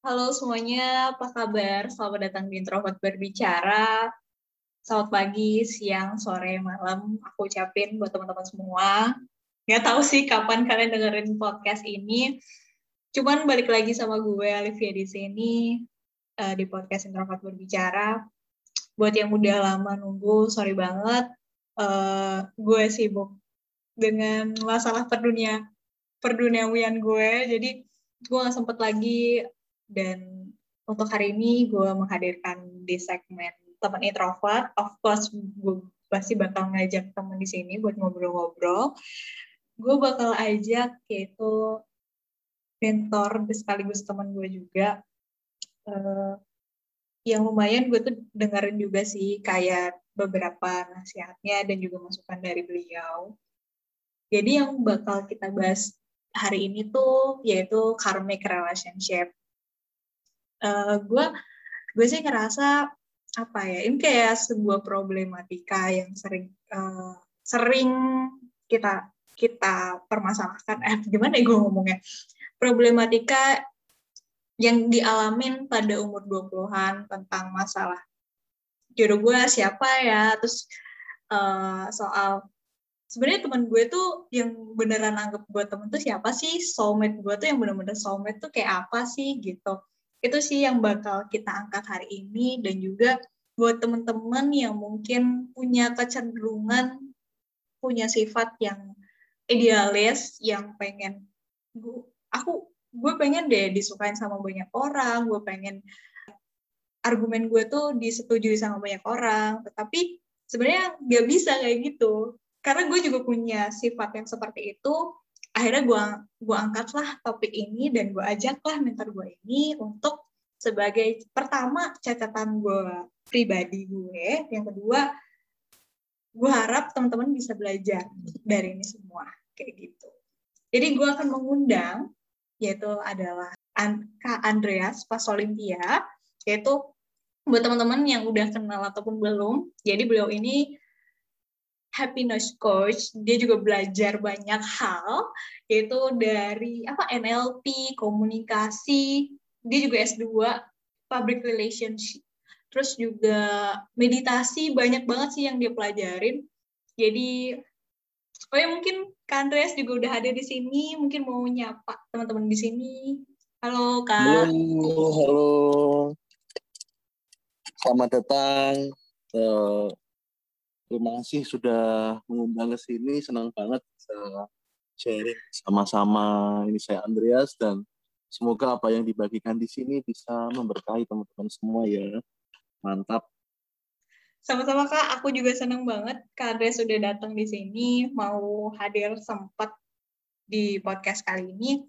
Halo semuanya, apa kabar? Selamat datang di Introvert Berbicara. Selamat pagi, siang, sore, malam. Aku ucapin buat teman-teman semua. Nggak tahu sih kapan kalian dengerin podcast ini. Cuman balik lagi sama gue, Olivia di sini, uh, di podcast Introvert Berbicara. Buat yang udah lama nunggu, sorry banget. Uh, gue sibuk dengan masalah perdunia perduniawian gue, jadi gue gak sempet lagi dan untuk hari ini gue menghadirkan di segmen teman introvert. Of course, gue pasti bakal ngajak temen di sini buat ngobrol-ngobrol. Gue bakal ajak yaitu mentor sekaligus teman gue juga. Uh, yang lumayan gue tuh dengerin juga sih kayak beberapa nasihatnya dan juga masukan dari beliau. Jadi yang bakal kita bahas hari ini tuh yaitu karmic relationship uh, gue gue sih ngerasa apa ya ini kayak sebuah problematika yang sering uh, sering kita kita permasalahkan. Eh gimana ya gue ngomongnya? Problematika yang dialamin pada umur 20-an tentang masalah jodoh gue siapa ya? Terus uh, soal sebenarnya teman gue tuh yang beneran anggap gue temen tuh siapa sih? Soulmate gue tuh yang bener-bener soulmate tuh kayak apa sih gitu itu sih yang bakal kita angkat hari ini dan juga buat teman-teman yang mungkin punya kecenderungan punya sifat yang idealis yang pengen gue aku gue pengen deh disukain sama banyak orang gue pengen argumen gue tuh disetujui sama banyak orang tetapi sebenarnya nggak bisa kayak gitu. Karena gue juga punya sifat yang seperti itu akhirnya gue gue angkatlah topik ini dan gue ajaklah mentor gue ini untuk sebagai pertama catatan gue pribadi gue. Yang kedua gue harap teman-teman bisa belajar dari ini semua. Kayak gitu. Jadi gue akan mengundang yaitu adalah Kak Andreas pas Olimpia yaitu buat teman-teman yang udah kenal ataupun belum jadi beliau ini happiness coach, dia juga belajar banyak hal, yaitu dari apa NLP, komunikasi, dia juga S2, public relationship, terus juga meditasi, banyak banget sih yang dia pelajarin. Jadi, oh ya mungkin Kak Andreas juga udah ada di sini, mungkin mau nyapa teman-teman di sini. Halo Kak. Halo, halo. Selamat datang. Uh, terima kasih sudah mengundang ke sini. Senang banget bisa sharing sama-sama. Ini saya Andreas dan semoga apa yang dibagikan di sini bisa memberkahi teman-teman semua ya. Mantap. Sama-sama Kak, aku juga senang banget Kak Andreas sudah datang di sini, mau hadir sempat di podcast kali ini.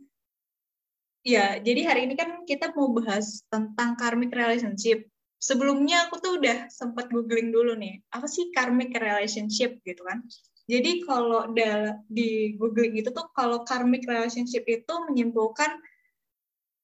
Ya, jadi hari ini kan kita mau bahas tentang karmic relationship sebelumnya aku tuh udah sempat googling dulu nih, apa sih karmic relationship gitu kan. Jadi kalau di googling itu tuh kalau karmic relationship itu menyimpulkan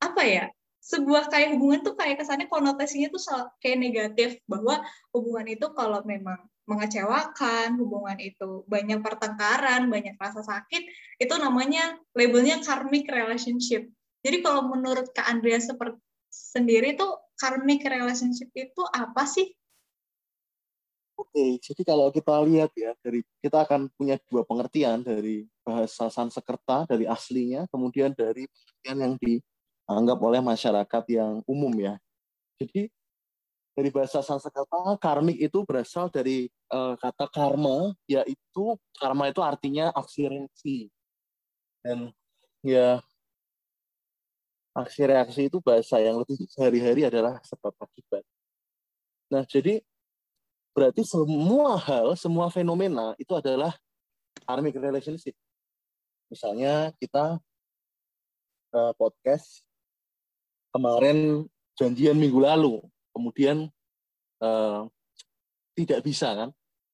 apa ya? Sebuah kayak hubungan tuh kayak kesannya konotasinya tuh kayak negatif bahwa hubungan itu kalau memang mengecewakan, hubungan itu banyak pertengkaran, banyak rasa sakit, itu namanya labelnya karmic relationship. Jadi kalau menurut Kak Andrea seperti sendiri tuh karmic relationship itu apa sih? Oke, jadi kalau kita lihat ya dari kita akan punya dua pengertian dari bahasa Sanskerta dari aslinya, kemudian dari pengertian yang dianggap oleh masyarakat yang umum ya. Jadi dari bahasa Sanskerta karmik itu berasal dari uh, kata karma, yaitu karma itu artinya aksi. Dan ya aksi reaksi itu bahasa yang lebih sehari-hari adalah sebab akibat. Nah, jadi berarti semua hal, semua fenomena itu adalah karmic relationship. Misalnya kita uh, podcast kemarin janjian minggu lalu, kemudian uh, tidak bisa kan,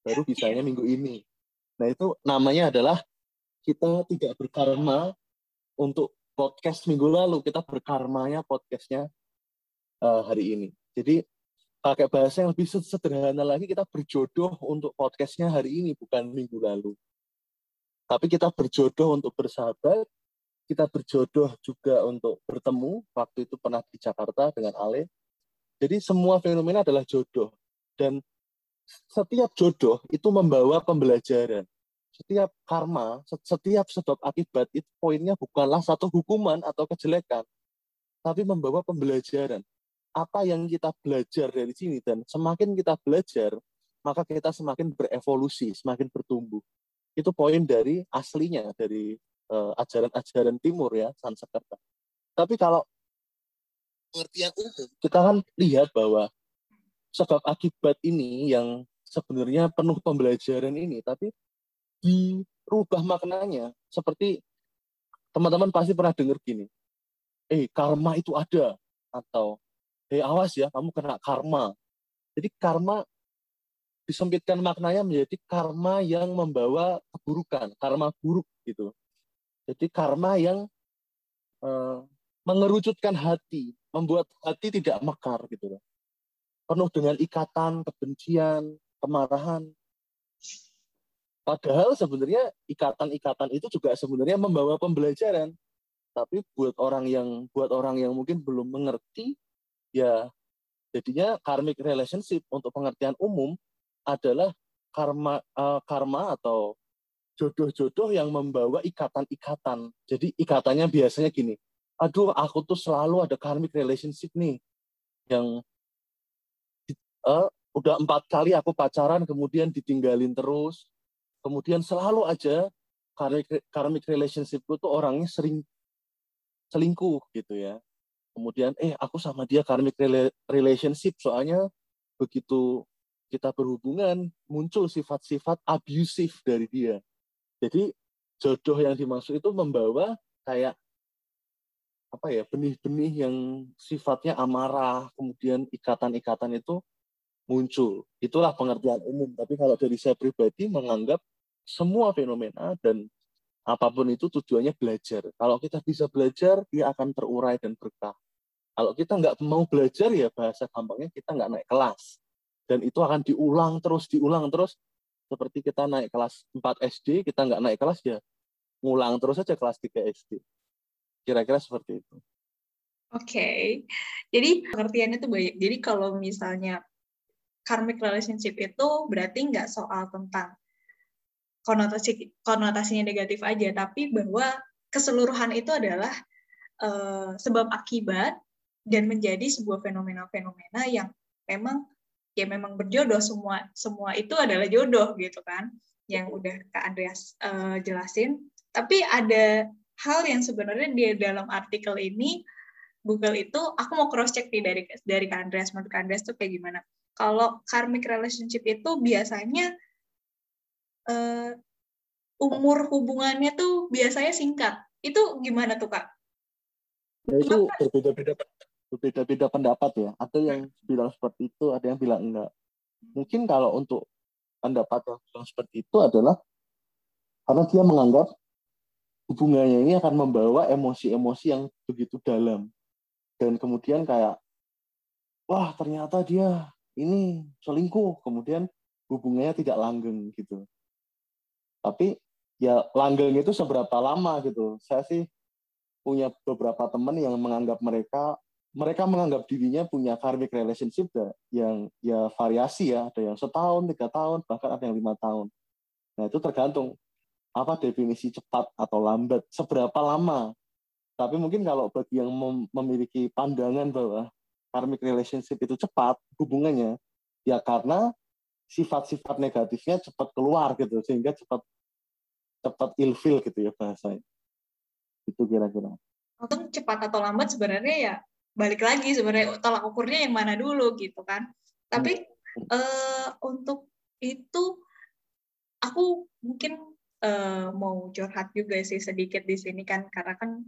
baru bisanya minggu ini. Nah itu namanya adalah kita tidak berkarma untuk podcast minggu lalu kita berkarmanya podcastnya uh, hari ini. Jadi pakai bahasa yang lebih sederhana lagi kita berjodoh untuk podcastnya hari ini bukan minggu lalu. Tapi kita berjodoh untuk bersahabat, kita berjodoh juga untuk bertemu waktu itu pernah di Jakarta dengan Ale jadi semua fenomena adalah jodoh dan setiap jodoh itu membawa pembelajaran setiap karma setiap sebab akibat itu poinnya bukanlah satu hukuman atau kejelekan tapi membawa pembelajaran. Apa yang kita belajar dari sini dan semakin kita belajar maka kita semakin berevolusi semakin bertumbuh. Itu poin dari aslinya dari uh, ajaran-ajaran timur ya Sanskerta. Tapi kalau pengertian umum kita kan lihat bahwa sebab akibat ini yang sebenarnya penuh pembelajaran ini tapi dirubah maknanya seperti teman-teman pasti pernah dengar gini eh karma itu ada atau hei awas ya kamu kena karma. Jadi karma disempitkan maknanya menjadi karma yang membawa keburukan, karma buruk gitu. Jadi karma yang uh, mengerucutkan hati, membuat hati tidak mekar gitu Penuh dengan ikatan, kebencian, kemarahan. Padahal sebenarnya ikatan-ikatan itu juga sebenarnya membawa pembelajaran. Tapi buat orang yang buat orang yang mungkin belum mengerti, ya jadinya karmic relationship untuk pengertian umum adalah karma uh, karma atau jodoh-jodoh yang membawa ikatan-ikatan. Jadi ikatannya biasanya gini, aduh aku tuh selalu ada karmic relationship nih yang uh, udah empat kali aku pacaran kemudian ditinggalin terus, kemudian selalu aja karmic karmic relationshipku tuh orangnya sering selingkuh gitu ya. Kemudian eh aku sama dia karmic relationship soalnya begitu kita berhubungan muncul sifat-sifat abusif dari dia. Jadi jodoh yang dimaksud itu membawa kayak apa ya benih-benih yang sifatnya amarah kemudian ikatan-ikatan itu muncul. Itulah pengertian umum. Tapi kalau dari saya pribadi menganggap semua fenomena dan apa pun itu tujuannya belajar. Kalau kita bisa belajar, dia akan terurai dan berkah. Kalau kita nggak mau belajar, ya bahasa gampangnya kita nggak naik kelas. Dan itu akan diulang terus, diulang terus. Seperti kita naik kelas 4 SD, kita nggak naik kelas, ya ngulang terus aja kelas 3 SD. Kira-kira seperti itu. Oke, okay. jadi pengertiannya itu banyak. Jadi kalau misalnya karmic relationship itu berarti nggak soal tentang konotasi konotasinya negatif aja, tapi bahwa keseluruhan itu adalah uh, sebab akibat dan menjadi sebuah fenomena-fenomena yang memang ya memang berjodoh. Semua semua itu adalah jodoh gitu kan yang udah Kak Andreas uh, jelasin. Tapi ada hal yang sebenarnya di dalam artikel ini Google itu aku mau cross check nih dari dari Kak Andreas. Menurut Kak Andreas tuh kayak gimana? Kalau karmic relationship itu biasanya uh, umur hubungannya tuh biasanya singkat. Itu gimana tuh kak? Ya itu berbeda-beda berbeda-beda pendapat ya. Ada yang bilang seperti itu, ada yang bilang enggak. Mungkin kalau untuk pendapat yang bilang seperti itu adalah karena dia menganggap hubungannya ini akan membawa emosi-emosi yang begitu dalam dan kemudian kayak wah ternyata dia ini selingkuh kemudian hubungannya tidak langgeng gitu tapi ya langgeng itu seberapa lama gitu. Saya sih punya beberapa teman yang menganggap mereka mereka menganggap dirinya punya karmic relationship yang ya variasi ya. Ada yang setahun tiga tahun bahkan ada yang lima tahun. Nah itu tergantung apa definisi cepat atau lambat seberapa lama. Tapi mungkin kalau bagi yang mem memiliki pandangan bahwa karmic relationship itu cepat hubungannya ya karena sifat-sifat negatifnya cepat keluar gitu sehingga cepat cepat ilfil gitu ya bahasanya itu kira-kira untuk cepat atau lambat sebenarnya ya balik lagi sebenarnya tolak ukurnya yang mana dulu gitu kan tapi hmm. uh, untuk itu aku mungkin uh, mau curhat juga sih sedikit di sini kan karena kan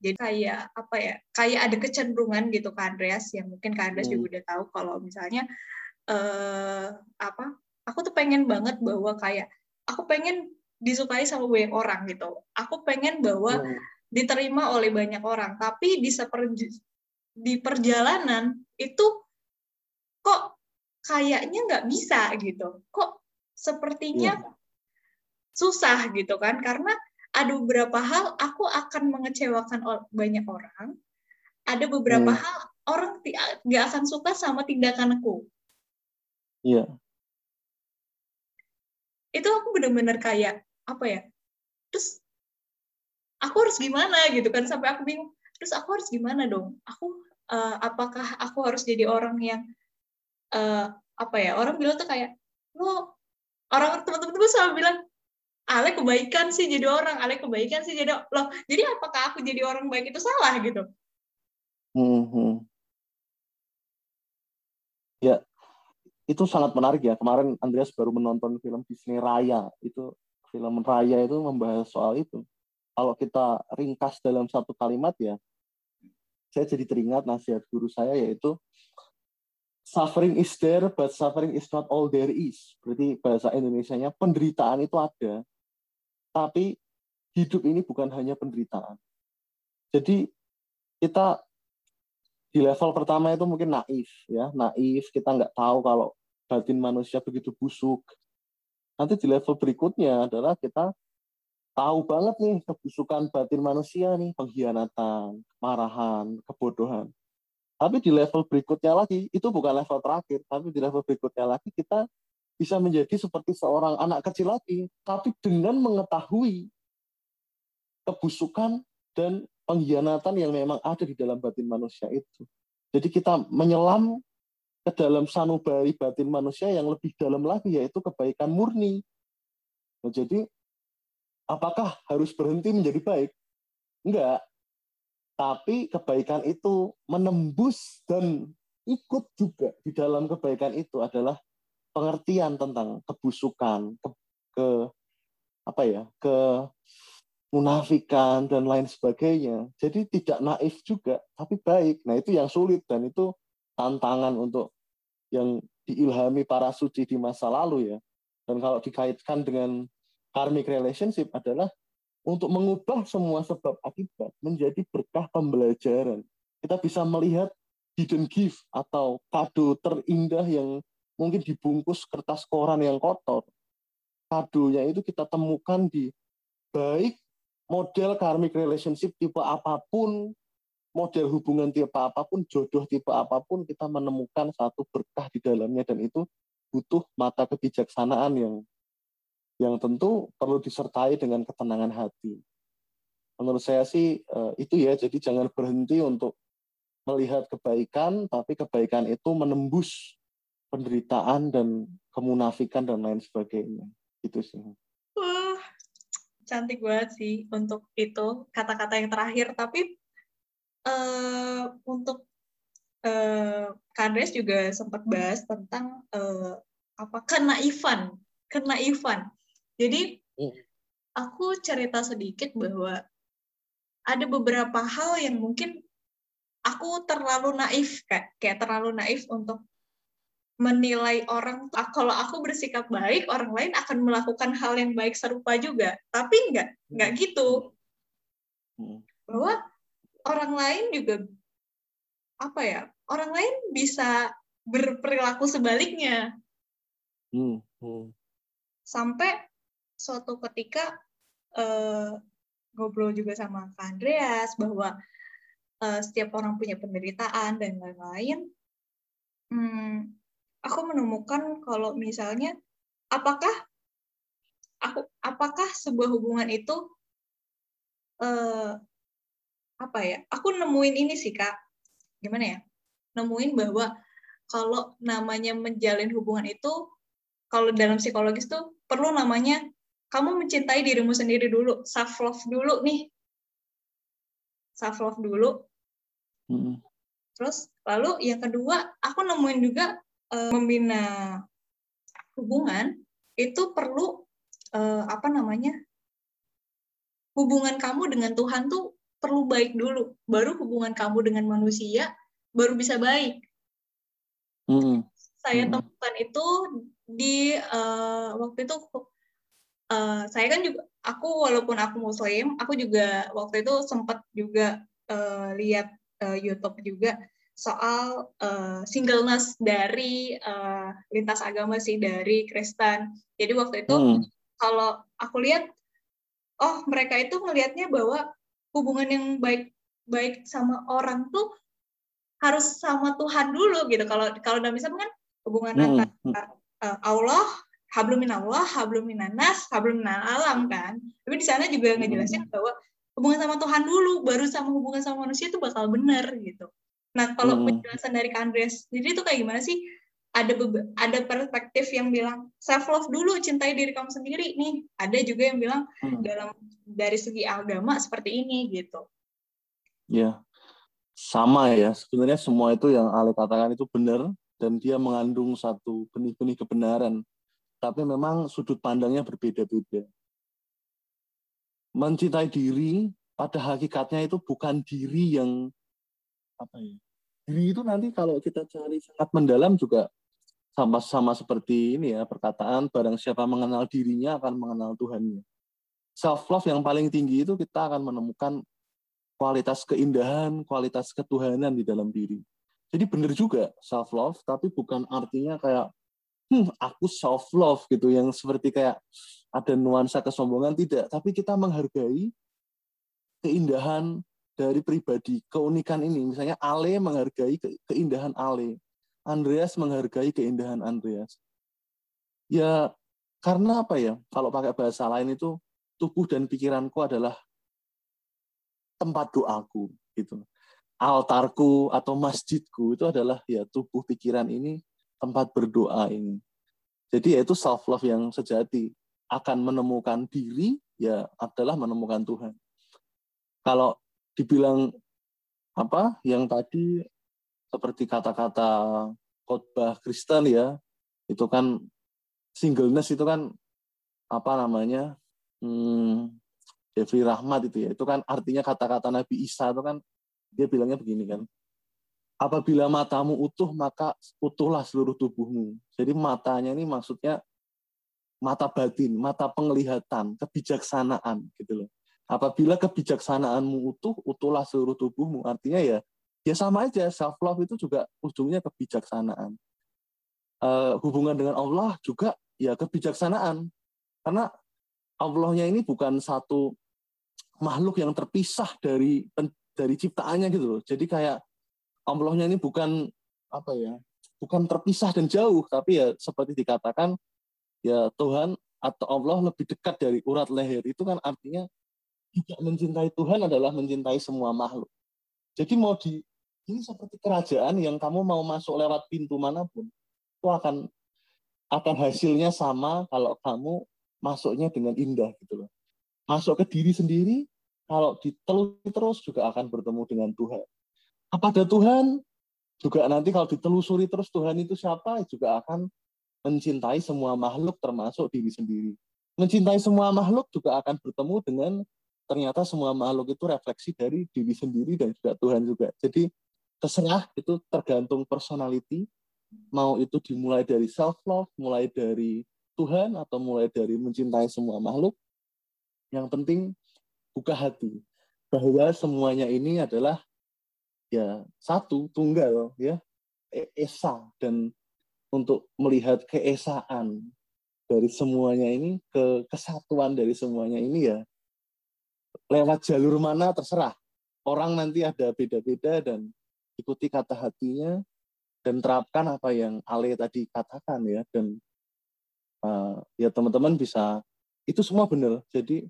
jadi kayak apa ya kayak ada kecenderungan gitu ke Andreas yang mungkin ke Andreas hmm. juga udah tahu kalau misalnya uh, apa aku tuh pengen banget bahwa kayak aku pengen disukai sama banyak orang gitu aku pengen bahwa hmm. diterima oleh banyak orang tapi di di perjalanan itu kok kayaknya nggak bisa gitu kok sepertinya yeah. susah gitu kan karena ada beberapa hal aku akan mengecewakan banyak orang ada beberapa hmm. hal orang nggak akan suka sama tindakanku iya itu aku benar-benar kayak apa ya terus aku harus gimana gitu kan sampai aku bingung terus aku harus gimana dong aku uh, apakah aku harus jadi orang yang uh, apa ya orang bilang tuh kayak lo orang teman-teman tuh selalu bilang Ale kebaikan sih jadi orang, Ale kebaikan sih jadi loh. Jadi apakah aku jadi orang baik itu salah gitu? Hmm, hmm. Ya, itu sangat menarik ya. Kemarin Andreas baru menonton film Disney Raya. Itu film Raya itu membahas soal itu. Kalau kita ringkas dalam satu kalimat ya, saya jadi teringat nasihat guru saya yaitu suffering is there, but suffering is not all there is. Berarti bahasa Indonesia-nya penderitaan itu ada, tapi hidup ini bukan hanya penderitaan. Jadi kita di level pertama itu mungkin naif ya, naif kita nggak tahu kalau batin manusia begitu busuk. Nanti di level berikutnya adalah kita tahu banget nih kebusukan batin manusia nih, pengkhianatan, kemarahan, kebodohan. Tapi di level berikutnya lagi, itu bukan level terakhir, tapi di level berikutnya lagi kita bisa menjadi seperti seorang anak kecil lagi, tapi dengan mengetahui kebusukan dan pengkhianatan yang memang ada di dalam batin manusia itu. Jadi kita menyelam ke dalam sanubari batin manusia yang lebih dalam lagi, yaitu kebaikan murni. Nah, jadi, apakah harus berhenti menjadi baik? Enggak. Tapi kebaikan itu menembus dan ikut juga di dalam kebaikan itu adalah pengertian tentang kebusukan, ke, ke apa ya, ke munafikan dan lain sebagainya. Jadi tidak naif juga, tapi baik. Nah itu yang sulit dan itu tantangan untuk yang diilhami para suci di masa lalu ya. Dan kalau dikaitkan dengan karmic relationship adalah untuk mengubah semua sebab akibat menjadi berkah pembelajaran. Kita bisa melihat hidden gift atau kado terindah yang mungkin dibungkus kertas koran yang kotor. Kadonya itu kita temukan di baik model karmic relationship tipe apa pun, model hubungan tipe apa pun, jodoh tipe apa pun, kita menemukan satu berkah di dalamnya dan itu butuh mata kebijaksanaan yang yang tentu perlu disertai dengan ketenangan hati. Menurut saya sih eh, itu ya, jadi jangan berhenti untuk melihat kebaikan, tapi kebaikan itu menembus penderitaan dan kemunafikan dan lain sebagainya. Itu sih. Wah, cantik banget sih untuk itu kata-kata yang terakhir. Tapi uh, untuk uh, Kades juga sempat bahas tentang uh, apa kenaifan, kenaifan. Jadi hmm. aku cerita sedikit bahwa ada beberapa hal yang mungkin aku terlalu naif kayak kayak terlalu naif untuk menilai orang kalau aku bersikap baik orang lain akan melakukan hal yang baik serupa juga tapi enggak enggak gitu hmm. bahwa orang lain juga apa ya orang lain bisa berperilaku sebaliknya hmm. Hmm. sampai suatu ketika uh, ngobrol juga sama Kak Andreas bahwa uh, setiap orang punya penderitaan dan lain-lain. Hmm, aku menemukan kalau misalnya apakah aku apakah sebuah hubungan itu uh, apa ya? Aku nemuin ini sih kak, gimana ya? Nemuin bahwa kalau namanya menjalin hubungan itu kalau dalam psikologis tuh perlu namanya kamu mencintai dirimu sendiri dulu, self love dulu nih, self love dulu. Hmm. Terus lalu yang kedua, aku nemuin juga uh, membina hubungan itu perlu uh, apa namanya hubungan kamu dengan Tuhan tuh perlu baik dulu, baru hubungan kamu dengan manusia baru bisa baik. Hmm. Saya temukan itu di uh, waktu itu uh, saya kan juga aku walaupun aku muslim aku juga waktu itu sempat juga uh, lihat uh, YouTube juga soal uh, singleness dari uh, lintas agama sih dari Kristen jadi waktu itu hmm. kalau aku lihat oh mereka itu melihatnya bahwa hubungan yang baik baik sama orang tuh harus sama Tuhan dulu gitu. Kalau kalau dalam Islam kan hubungan hmm. antara uh, Allah, hablum Allah, hablum minanas, hablum alam kan. Tapi di sana juga hmm. ngejelasin bahwa hubungan sama Tuhan dulu, baru sama hubungan sama manusia itu bakal benar gitu. Nah kalau hmm. penjelasan dari Andreas sendiri itu kayak gimana sih? Ada ada perspektif yang bilang self love dulu, cintai diri kamu sendiri nih. Ada juga yang bilang hmm. dalam dari segi agama seperti ini gitu. Ya, sama ya. Sebenarnya semua itu yang Ale katakan itu benar dan dia mengandung satu benih-benih kebenaran. Tapi memang sudut pandangnya berbeda-beda. Mencintai diri pada hakikatnya itu bukan diri yang apa ya? Diri itu nanti kalau kita cari sangat mendalam juga sama-sama seperti ini ya perkataan barang siapa mengenal dirinya akan mengenal Tuhannya. Self love yang paling tinggi itu kita akan menemukan kualitas keindahan, kualitas ketuhanan di dalam diri. Jadi benar juga self love, tapi bukan artinya kayak hmm, aku self love gitu yang seperti kayak ada nuansa kesombongan tidak, tapi kita menghargai keindahan dari pribadi, keunikan ini. Misalnya Ale menghargai keindahan Ale, Andreas menghargai keindahan Andreas. Ya karena apa ya? Kalau pakai bahasa lain itu tubuh dan pikiranku adalah tempat doaku gitu. Altarku atau masjidku itu adalah ya tubuh pikiran ini tempat berdoa ini. Jadi yaitu self love yang sejati. Akan menemukan diri ya adalah menemukan Tuhan. Kalau dibilang apa? Yang tadi seperti kata-kata khotbah Kristen ya itu kan singleness itu kan apa namanya hmm, Jeffrey Rahmat itu ya. Itu kan artinya kata-kata Nabi Isa itu kan dia bilangnya begini kan. Apabila matamu utuh maka utuhlah seluruh tubuhmu. Jadi matanya ini maksudnya mata batin, mata penglihatan, kebijaksanaan gitu loh. Apabila kebijaksanaanmu utuh, utuhlah seluruh tubuhmu. Artinya ya ya sama aja self love itu juga ujungnya kebijaksanaan. Uh, hubungan dengan Allah juga ya kebijaksanaan. Karena Allahnya ini bukan satu makhluk yang terpisah dari dari ciptaannya gitu loh. Jadi kayak Allahnya ini bukan apa ya, bukan terpisah dan jauh, tapi ya seperti dikatakan ya Tuhan atau Allah lebih dekat dari urat leher. Itu kan artinya tidak mencintai Tuhan adalah mencintai semua makhluk. Jadi mau di ini seperti kerajaan yang kamu mau masuk lewat pintu mana pun, itu akan akan hasilnya sama kalau kamu masuknya dengan indah gitu loh. Masuk ke diri sendiri, kalau ditelusuri terus juga akan bertemu dengan Tuhan. Apa ada Tuhan? Juga nanti kalau ditelusuri terus Tuhan itu siapa, juga akan mencintai semua makhluk termasuk diri sendiri. Mencintai semua makhluk juga akan bertemu dengan ternyata semua makhluk itu refleksi dari diri sendiri dan juga Tuhan juga. Jadi terserah itu tergantung personality, mau itu dimulai dari self love, mulai dari Tuhan atau mulai dari mencintai semua makhluk. Yang penting buka hati. Bahwa semuanya ini adalah ya satu tunggal ya. Esa dan untuk melihat keesaan dari semuanya ini ke kesatuan dari semuanya ini ya lewat jalur mana terserah. Orang nanti ada beda-beda dan ikuti kata hatinya dan terapkan apa yang Ale tadi katakan ya dan uh, ya teman-teman bisa itu semua benar. Jadi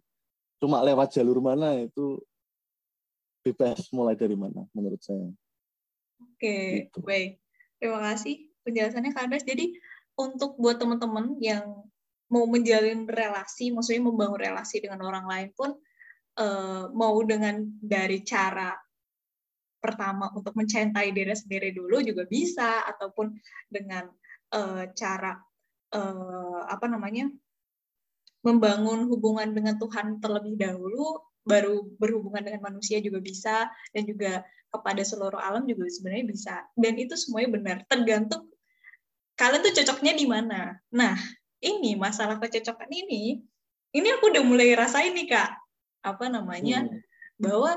cuma lewat jalur mana itu bebas mulai dari mana menurut saya. Oke gitu. baik. Terima kasih penjelasannya Kak Andres. Jadi untuk buat teman-teman yang mau menjalin relasi maksudnya membangun relasi dengan orang lain pun uh, mau dengan dari cara pertama untuk mencintai diri sendiri dulu juga bisa ataupun dengan uh, cara uh, apa namanya membangun hubungan dengan Tuhan terlebih dahulu baru berhubungan dengan manusia juga bisa dan juga kepada seluruh alam juga sebenarnya bisa. Dan itu semuanya benar tergantung kalian tuh cocoknya di mana. Nah ini masalah kecocokan ini ini aku udah mulai rasain nih kak. Apa namanya? Hmm. bahwa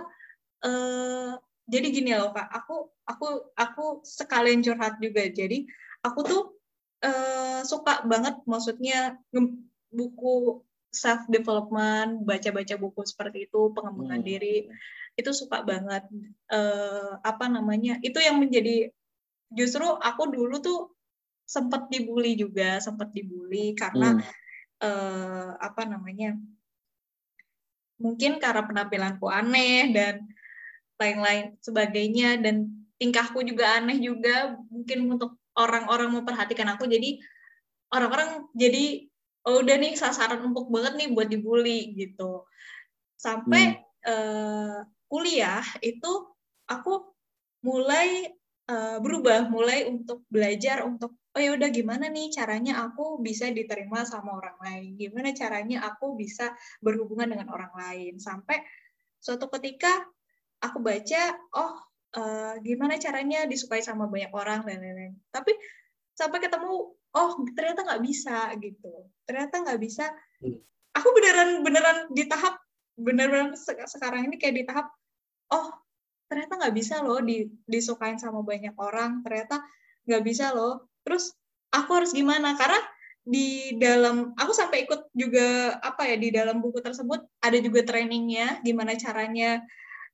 uh, jadi gini loh kak aku aku aku sekalian curhat juga jadi aku tuh uh, suka banget maksudnya buku self development, baca-baca buku seperti itu, pengembangan hmm. diri, itu suka banget. Uh, apa namanya? Itu yang menjadi justru aku dulu tuh sempat dibully juga, sempat dibully karena hmm. uh, apa namanya? Mungkin karena penampilanku aneh dan lain-lain sebagainya. Dan tingkahku juga aneh juga mungkin untuk orang-orang memperhatikan aku. Jadi orang-orang jadi oh udah nih sasaran empuk banget nih buat dibully gitu. Sampai hmm. uh, kuliah itu aku mulai uh, berubah mulai untuk belajar untuk oh ya udah gimana nih caranya aku bisa diterima sama orang lain? Gimana caranya aku bisa berhubungan dengan orang lain? Sampai suatu ketika aku baca oh uh, gimana caranya disukai sama banyak orang dan lain-lain. Tapi sampai ketemu oh ternyata nggak bisa gitu. Ternyata nggak bisa. Hmm. aku beneran beneran di tahap beneran sekarang ini kayak di tahap oh ternyata nggak bisa loh di, disukain sama banyak orang ternyata nggak bisa loh. Terus aku harus gimana? Karena di dalam aku sampai ikut juga apa ya di dalam buku tersebut ada juga trainingnya gimana caranya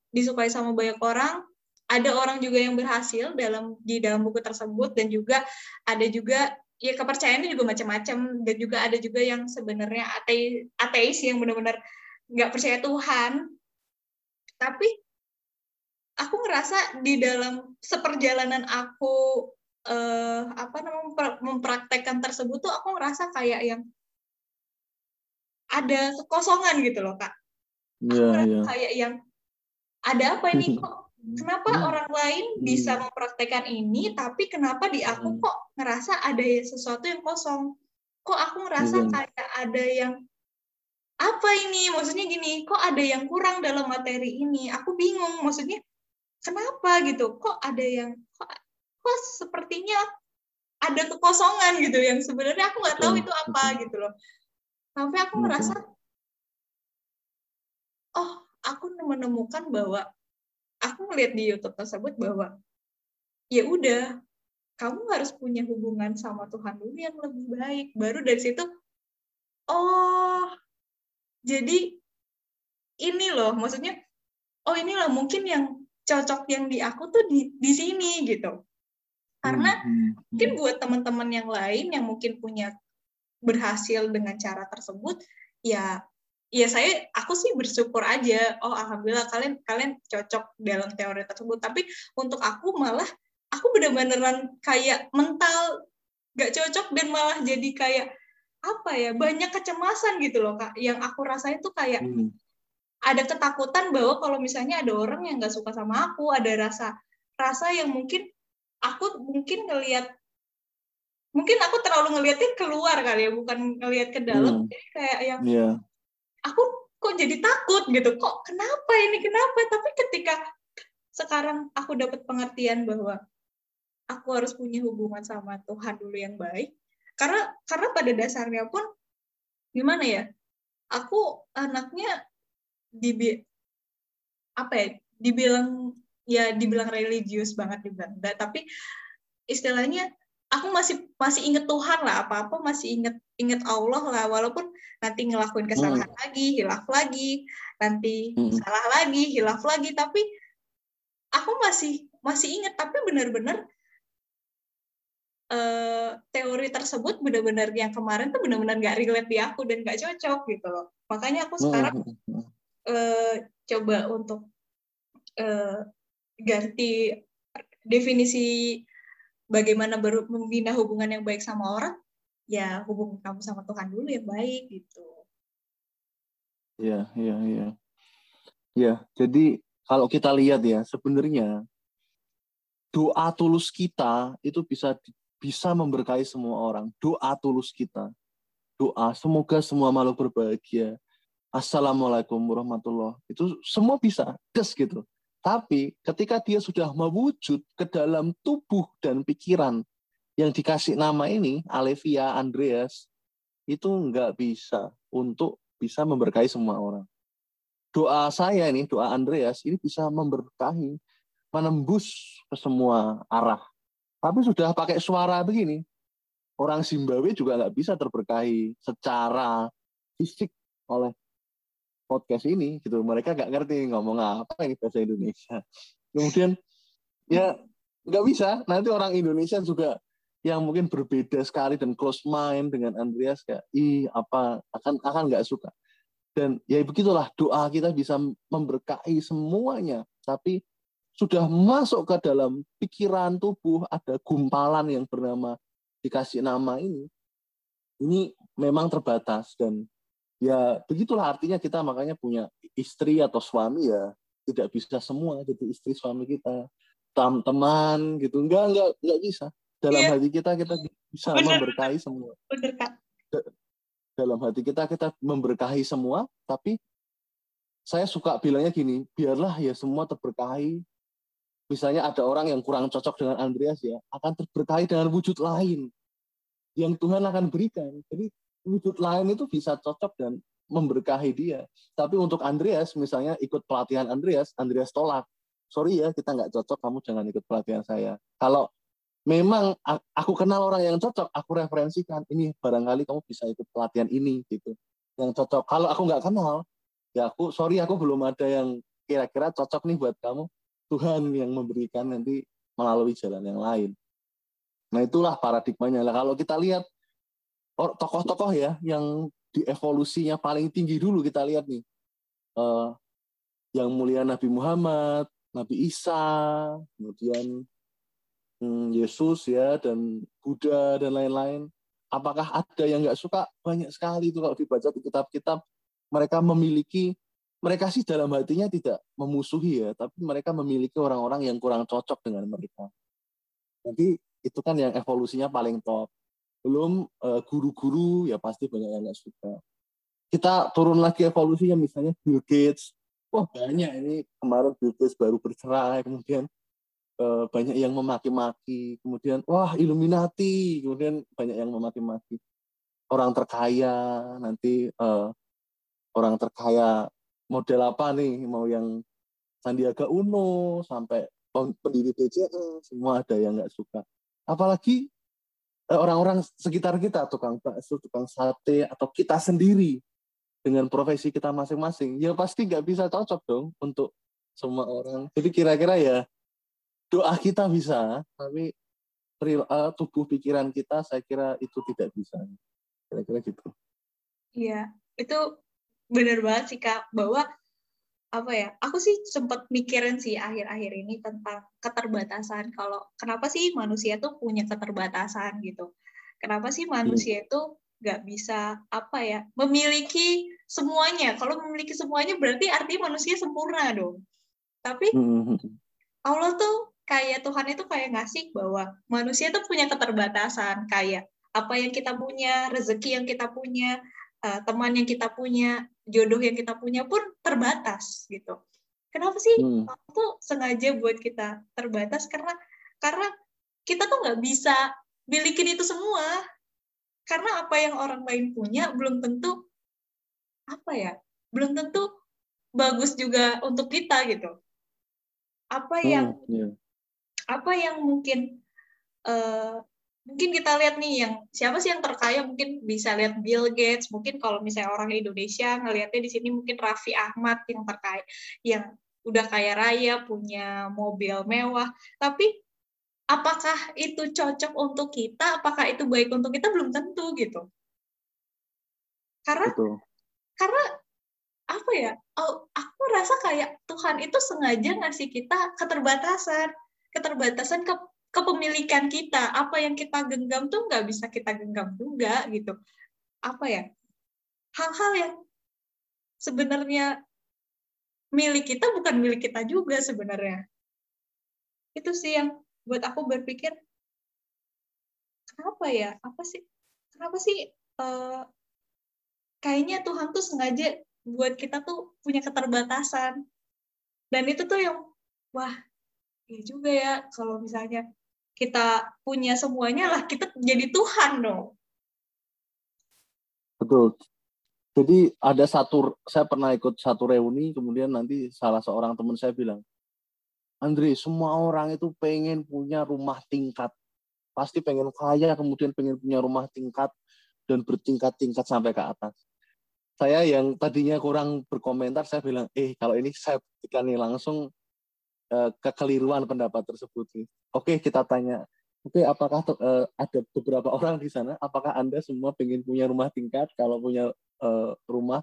disukai sama banyak orang ada orang juga yang berhasil dalam di dalam buku tersebut dan juga ada juga ya kepercayaan itu juga macam-macam dan juga ada juga yang sebenarnya ateis, ateis yang benar-benar nggak percaya Tuhan tapi aku ngerasa di dalam seperjalanan aku eh, apa namanya mempraktekkan tersebut tuh aku ngerasa kayak yang ada kekosongan gitu loh kak aku yeah, ngerasa yeah. kayak yang ada apa ini kok Kenapa hmm. orang lain bisa hmm. mempraktekkan ini, tapi kenapa di aku hmm. kok ngerasa ada sesuatu yang kosong? Kok aku ngerasa hmm. kayak ada yang apa ini? Maksudnya gini, kok ada yang kurang dalam materi ini? Aku bingung. Maksudnya kenapa gitu? Kok ada yang kok, kok sepertinya ada kekosongan gitu yang sebenarnya aku nggak tahu itu apa gitu loh. Sampai aku ngerasa, oh aku menemukan bahwa aku ngeliat di YouTube tersebut bahwa ya udah kamu harus punya hubungan sama Tuhan dulu yang lebih baik baru dari situ oh jadi ini loh maksudnya oh inilah mungkin yang cocok yang di aku tuh di di sini gitu karena hmm, hmm, hmm. mungkin buat teman-teman yang lain yang mungkin punya berhasil dengan cara tersebut ya ya saya aku sih bersyukur aja. Oh alhamdulillah kalian kalian cocok dalam teori tersebut. Tapi untuk aku malah aku bener-beneran kayak mental gak cocok dan malah jadi kayak apa ya banyak kecemasan gitu loh kak. Yang aku rasain tuh kayak hmm. ada ketakutan bahwa kalau misalnya ada orang yang nggak suka sama aku ada rasa rasa yang mungkin aku mungkin ngelihat mungkin aku terlalu ngeliatin keluar kali ya bukan ngelihat ke dalam. Hmm. jadi kayak yang yeah aku kok jadi takut gitu. Kok kenapa ini kenapa? Tapi ketika sekarang aku dapat pengertian bahwa aku harus punya hubungan sama Tuhan dulu yang baik. Karena karena pada dasarnya pun gimana ya? Aku anaknya di apa ya? Dibilang ya dibilang religius banget enggak tapi istilahnya aku masih masih inget Tuhan lah apa apa masih inget inget Allah lah walaupun nanti ngelakuin kesalahan hmm. lagi hilaf lagi nanti hmm. salah lagi hilaf lagi tapi aku masih masih inget tapi benar-benar uh, teori tersebut benar-benar yang kemarin tuh benar-benar gak relate di aku dan gak cocok gitu loh makanya aku sekarang uh, coba untuk uh, ganti definisi bagaimana membina hubungan yang baik sama orang, ya hubungan kamu sama Tuhan dulu yang baik gitu. Iya, iya, iya. Ya, jadi kalau kita lihat ya, sebenarnya doa tulus kita itu bisa bisa memberkahi semua orang. Doa tulus kita. Doa semoga semua makhluk berbahagia. Assalamualaikum warahmatullah. Itu semua bisa, des gitu. Tapi ketika dia sudah mewujud ke dalam tubuh dan pikiran yang dikasih nama ini, Alevia Andreas, itu nggak bisa untuk bisa memberkahi semua orang. Doa saya ini, doa Andreas, ini bisa memberkahi, menembus ke semua arah. Tapi sudah pakai suara begini, orang Zimbabwe juga nggak bisa terberkahi secara fisik oleh podcast ini gitu. Mereka nggak ngerti ngomong apa ini bahasa Indonesia. Kemudian ya nggak bisa. Nanti orang Indonesia juga yang mungkin berbeda sekali dan close mind dengan Andreas kayak ih apa? Akan akan nggak suka. Dan ya begitulah doa kita bisa memberkahi semuanya. Tapi sudah masuk ke dalam pikiran tubuh ada gumpalan yang bernama dikasih nama ini ini memang terbatas dan ya begitulah artinya kita makanya punya istri atau suami ya tidak bisa semua jadi istri suami kita teman gitu enggak enggak enggak bisa dalam iya. hati kita kita bisa Bener. memberkahi semua Bener, Kak. dalam hati kita kita memberkahi semua tapi saya suka bilangnya gini biarlah ya semua terberkahi misalnya ada orang yang kurang cocok dengan Andreas ya akan terberkahi dengan wujud lain yang Tuhan akan berikan jadi wujud lain itu bisa cocok dan memberkahi dia. Tapi untuk Andreas, misalnya ikut pelatihan Andreas, Andreas tolak. Sorry ya, kita nggak cocok, kamu jangan ikut pelatihan saya. Kalau memang aku kenal orang yang cocok, aku referensikan, ini barangkali kamu bisa ikut pelatihan ini, gitu. Yang cocok. Kalau aku nggak kenal, ya aku, sorry aku belum ada yang kira-kira cocok nih buat kamu. Tuhan yang memberikan nanti melalui jalan yang lain. Nah itulah paradigmanya. Lah kalau kita lihat tokoh-tokoh ya yang di evolusinya paling tinggi dulu kita lihat nih uh, yang mulia Nabi Muhammad, Nabi Isa, kemudian hmm, Yesus ya dan Buddha dan lain-lain. Apakah ada yang nggak suka? Banyak sekali itu kalau dibaca di kitab-kitab mereka memiliki mereka sih dalam hatinya tidak memusuhi ya, tapi mereka memiliki orang-orang yang kurang cocok dengan mereka. Jadi itu kan yang evolusinya paling top belum uh, guru-guru ya pasti banyak yang nggak suka. Kita turun lagi evolusinya misalnya Bill Gates. Wah banyak ini. Kemarin Bill Gates baru bercerai kemudian uh, banyak yang memaki-maki. Kemudian wah Illuminati. Kemudian banyak yang memaki-maki. Orang terkaya nanti uh, orang terkaya model apa nih? Mau yang Sandiaga Uno sampai pendiri BCA semua ada yang nggak suka. Apalagi Eh, orang-orang sekitar kita, tukang bakso, tukang sate, atau kita sendiri dengan profesi kita masing-masing, ya pasti nggak bisa cocok dong untuk semua orang. Jadi kira-kira ya doa kita bisa, tapi uh, tubuh pikiran kita saya kira itu tidak bisa. Kira-kira gitu. Iya, itu benar banget sih Kak, bahwa apa ya aku sih sempat mikirin sih akhir-akhir ini tentang keterbatasan. Kalau kenapa sih manusia tuh punya keterbatasan gitu? Kenapa sih manusia itu nggak bisa apa ya memiliki semuanya? Kalau memiliki semuanya berarti artinya manusia sempurna dong. Tapi hmm. Allah tuh kayak Tuhan itu kayak ngasih bahwa manusia tuh punya keterbatasan. Kayak apa yang kita punya rezeki yang kita punya uh, teman yang kita punya, jodoh yang kita punya pun terbatas gitu. Kenapa sih hmm. tuh sengaja buat kita terbatas karena karena kita tuh nggak bisa milikin itu semua. Karena apa yang orang lain punya belum tentu apa ya? Belum tentu bagus juga untuk kita gitu. Apa yang hmm, yeah. apa yang mungkin uh, mungkin kita lihat nih yang siapa sih yang terkaya? Mungkin bisa lihat Bill Gates. Mungkin kalau misalnya orang Indonesia ngelihatnya di sini mungkin Raffi Ahmad yang terkaya yang udah kaya raya punya mobil mewah. Tapi apakah itu cocok untuk kita? Apakah itu baik untuk kita? Belum tentu gitu. Karena Betul. karena apa ya? Oh, aku rasa kayak Tuhan itu sengaja ngasih kita keterbatasan. Keterbatasan ke kepemilikan kita apa yang kita genggam tuh nggak bisa kita genggam juga gitu. Apa ya? Hal-hal yang sebenarnya milik kita bukan milik kita juga sebenarnya. Itu sih yang buat aku berpikir kenapa ya? Apa sih? Kenapa sih uh, kayaknya Tuhan tuh sengaja buat kita tuh punya keterbatasan. Dan itu tuh yang wah ya juga ya kalau misalnya kita punya semuanya lah kita jadi Tuhan dong. Betul. Jadi ada satu, saya pernah ikut satu reuni, kemudian nanti salah seorang teman saya bilang, Andre, semua orang itu pengen punya rumah tingkat. Pasti pengen kaya, kemudian pengen punya rumah tingkat, dan bertingkat-tingkat sampai ke atas. saya yang tadinya kurang berkomentar saya bilang eh kalau ini saya buktikan nih langsung uh, kekeliruan pendapat tersebut nih. Oke kita tanya Oke, apakah uh, ada beberapa orang di sana? Apakah anda semua pengen punya rumah tingkat? Kalau punya uh, rumah,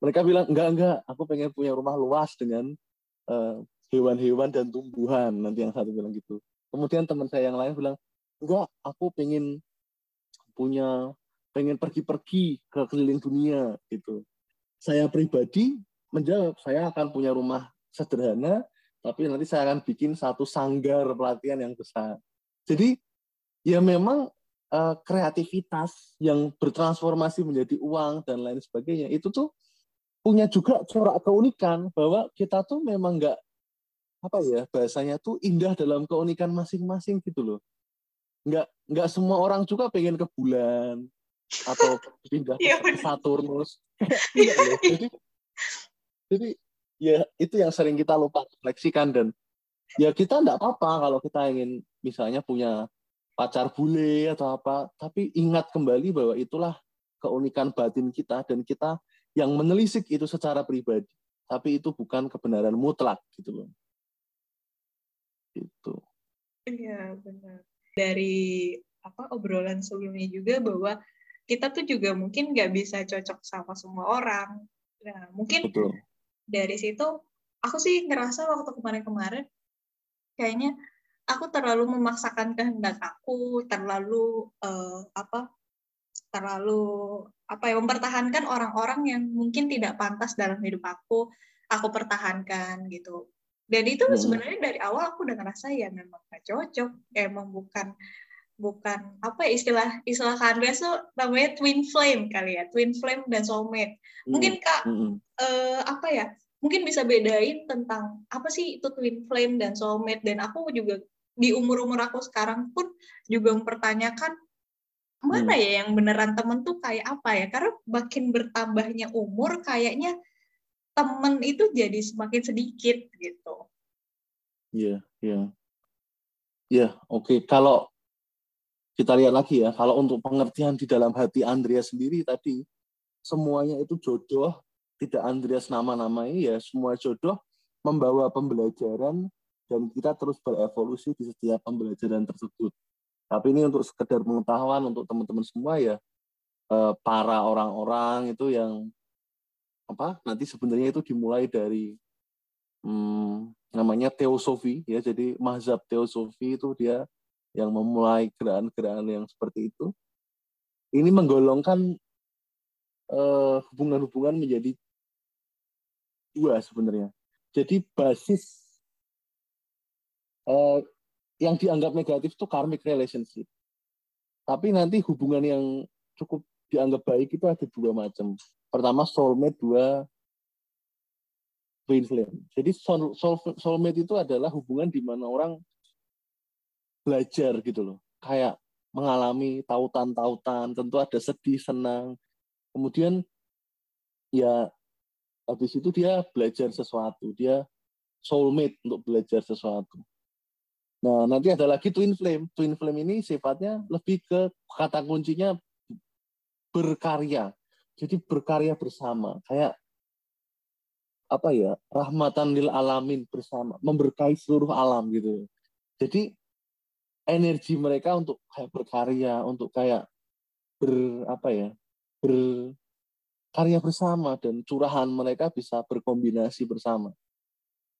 mereka bilang enggak enggak. Aku pengen punya rumah luas dengan hewan-hewan uh, dan tumbuhan. Nanti yang satu bilang gitu. Kemudian teman saya yang lain bilang enggak. Aku pengen punya pengen pergi-pergi ke keliling dunia gitu. Saya pribadi menjawab, saya akan punya rumah sederhana, tapi nanti saya akan bikin satu sanggar pelatihan yang besar. Jadi ya memang uh, kreativitas yang bertransformasi menjadi uang dan lain sebagainya itu tuh punya juga corak keunikan bahwa kita tuh memang nggak apa ya bahasanya tuh indah dalam keunikan masing-masing gitu loh. Nggak nggak semua orang juga pengen ke bulan, atau pindah ke iya, Saturnus. Iya, ya. Jadi, jadi ya itu yang sering kita lupa refleksikan dan ya kita enggak apa-apa kalau kita ingin misalnya punya pacar bule atau apa, tapi ingat kembali bahwa itulah keunikan batin kita dan kita yang menelisik itu secara pribadi. Tapi itu bukan kebenaran mutlak gitu loh. Itu. Iya, benar. Dari apa obrolan sebelumnya juga bahwa kita tuh juga mungkin nggak bisa cocok sama semua orang. Nah, mungkin Betul. Dari situ aku sih ngerasa waktu kemarin-kemarin kayaknya aku terlalu memaksakan kehendak aku, terlalu uh, apa? terlalu apa ya mempertahankan orang-orang yang mungkin tidak pantas dalam hidup aku, aku pertahankan gitu. Dan itu hmm. sebenarnya dari awal aku udah ngerasa ya memang gak cocok, emang bukan bukan apa ya istilah istilah Andreas tuh namanya twin flame kali ya twin flame dan soulmate mungkin hmm, kak mm uh, apa ya mungkin bisa bedain tentang apa sih itu twin flame dan soulmate dan aku juga di umur umur aku sekarang pun juga mempertanyakan mana hmm. ya yang beneran temen tuh kayak apa ya karena makin bertambahnya umur kayaknya temen itu jadi semakin sedikit gitu iya yeah, iya yeah. iya yeah, oke okay. kalau kita lihat lagi ya, kalau untuk pengertian di dalam hati Andreas sendiri tadi, semuanya itu jodoh, tidak Andreas nama-namai ya, semua jodoh membawa pembelajaran dan kita terus berevolusi di setiap pembelajaran tersebut. Tapi ini untuk sekedar pengetahuan untuk teman-teman semua ya, eh, para orang-orang itu yang apa nanti sebenarnya itu dimulai dari hmm, namanya teosofi ya jadi mazhab teosofi itu dia yang memulai gerakan-gerakan yang seperti itu, ini menggolongkan eh, hubungan-hubungan menjadi dua sebenarnya. Jadi basis uh, yang dianggap negatif itu karmic relationship. Tapi nanti hubungan yang cukup dianggap baik itu ada dua macam. Pertama soulmate, dua twin flame. Jadi soul, soul, soulmate itu adalah hubungan di mana orang belajar gitu loh. Kayak mengalami tautan-tautan, tentu ada sedih, senang. Kemudian ya habis itu dia belajar sesuatu, dia soulmate untuk belajar sesuatu. Nah, nanti ada lagi twin flame. Twin flame ini sifatnya lebih ke kata kuncinya berkarya. Jadi berkarya bersama, kayak apa ya rahmatan lil alamin bersama memberkahi seluruh alam gitu jadi energi mereka untuk kayak berkarya, untuk kayak ber apa ya, berkarya bersama dan curahan mereka bisa berkombinasi bersama.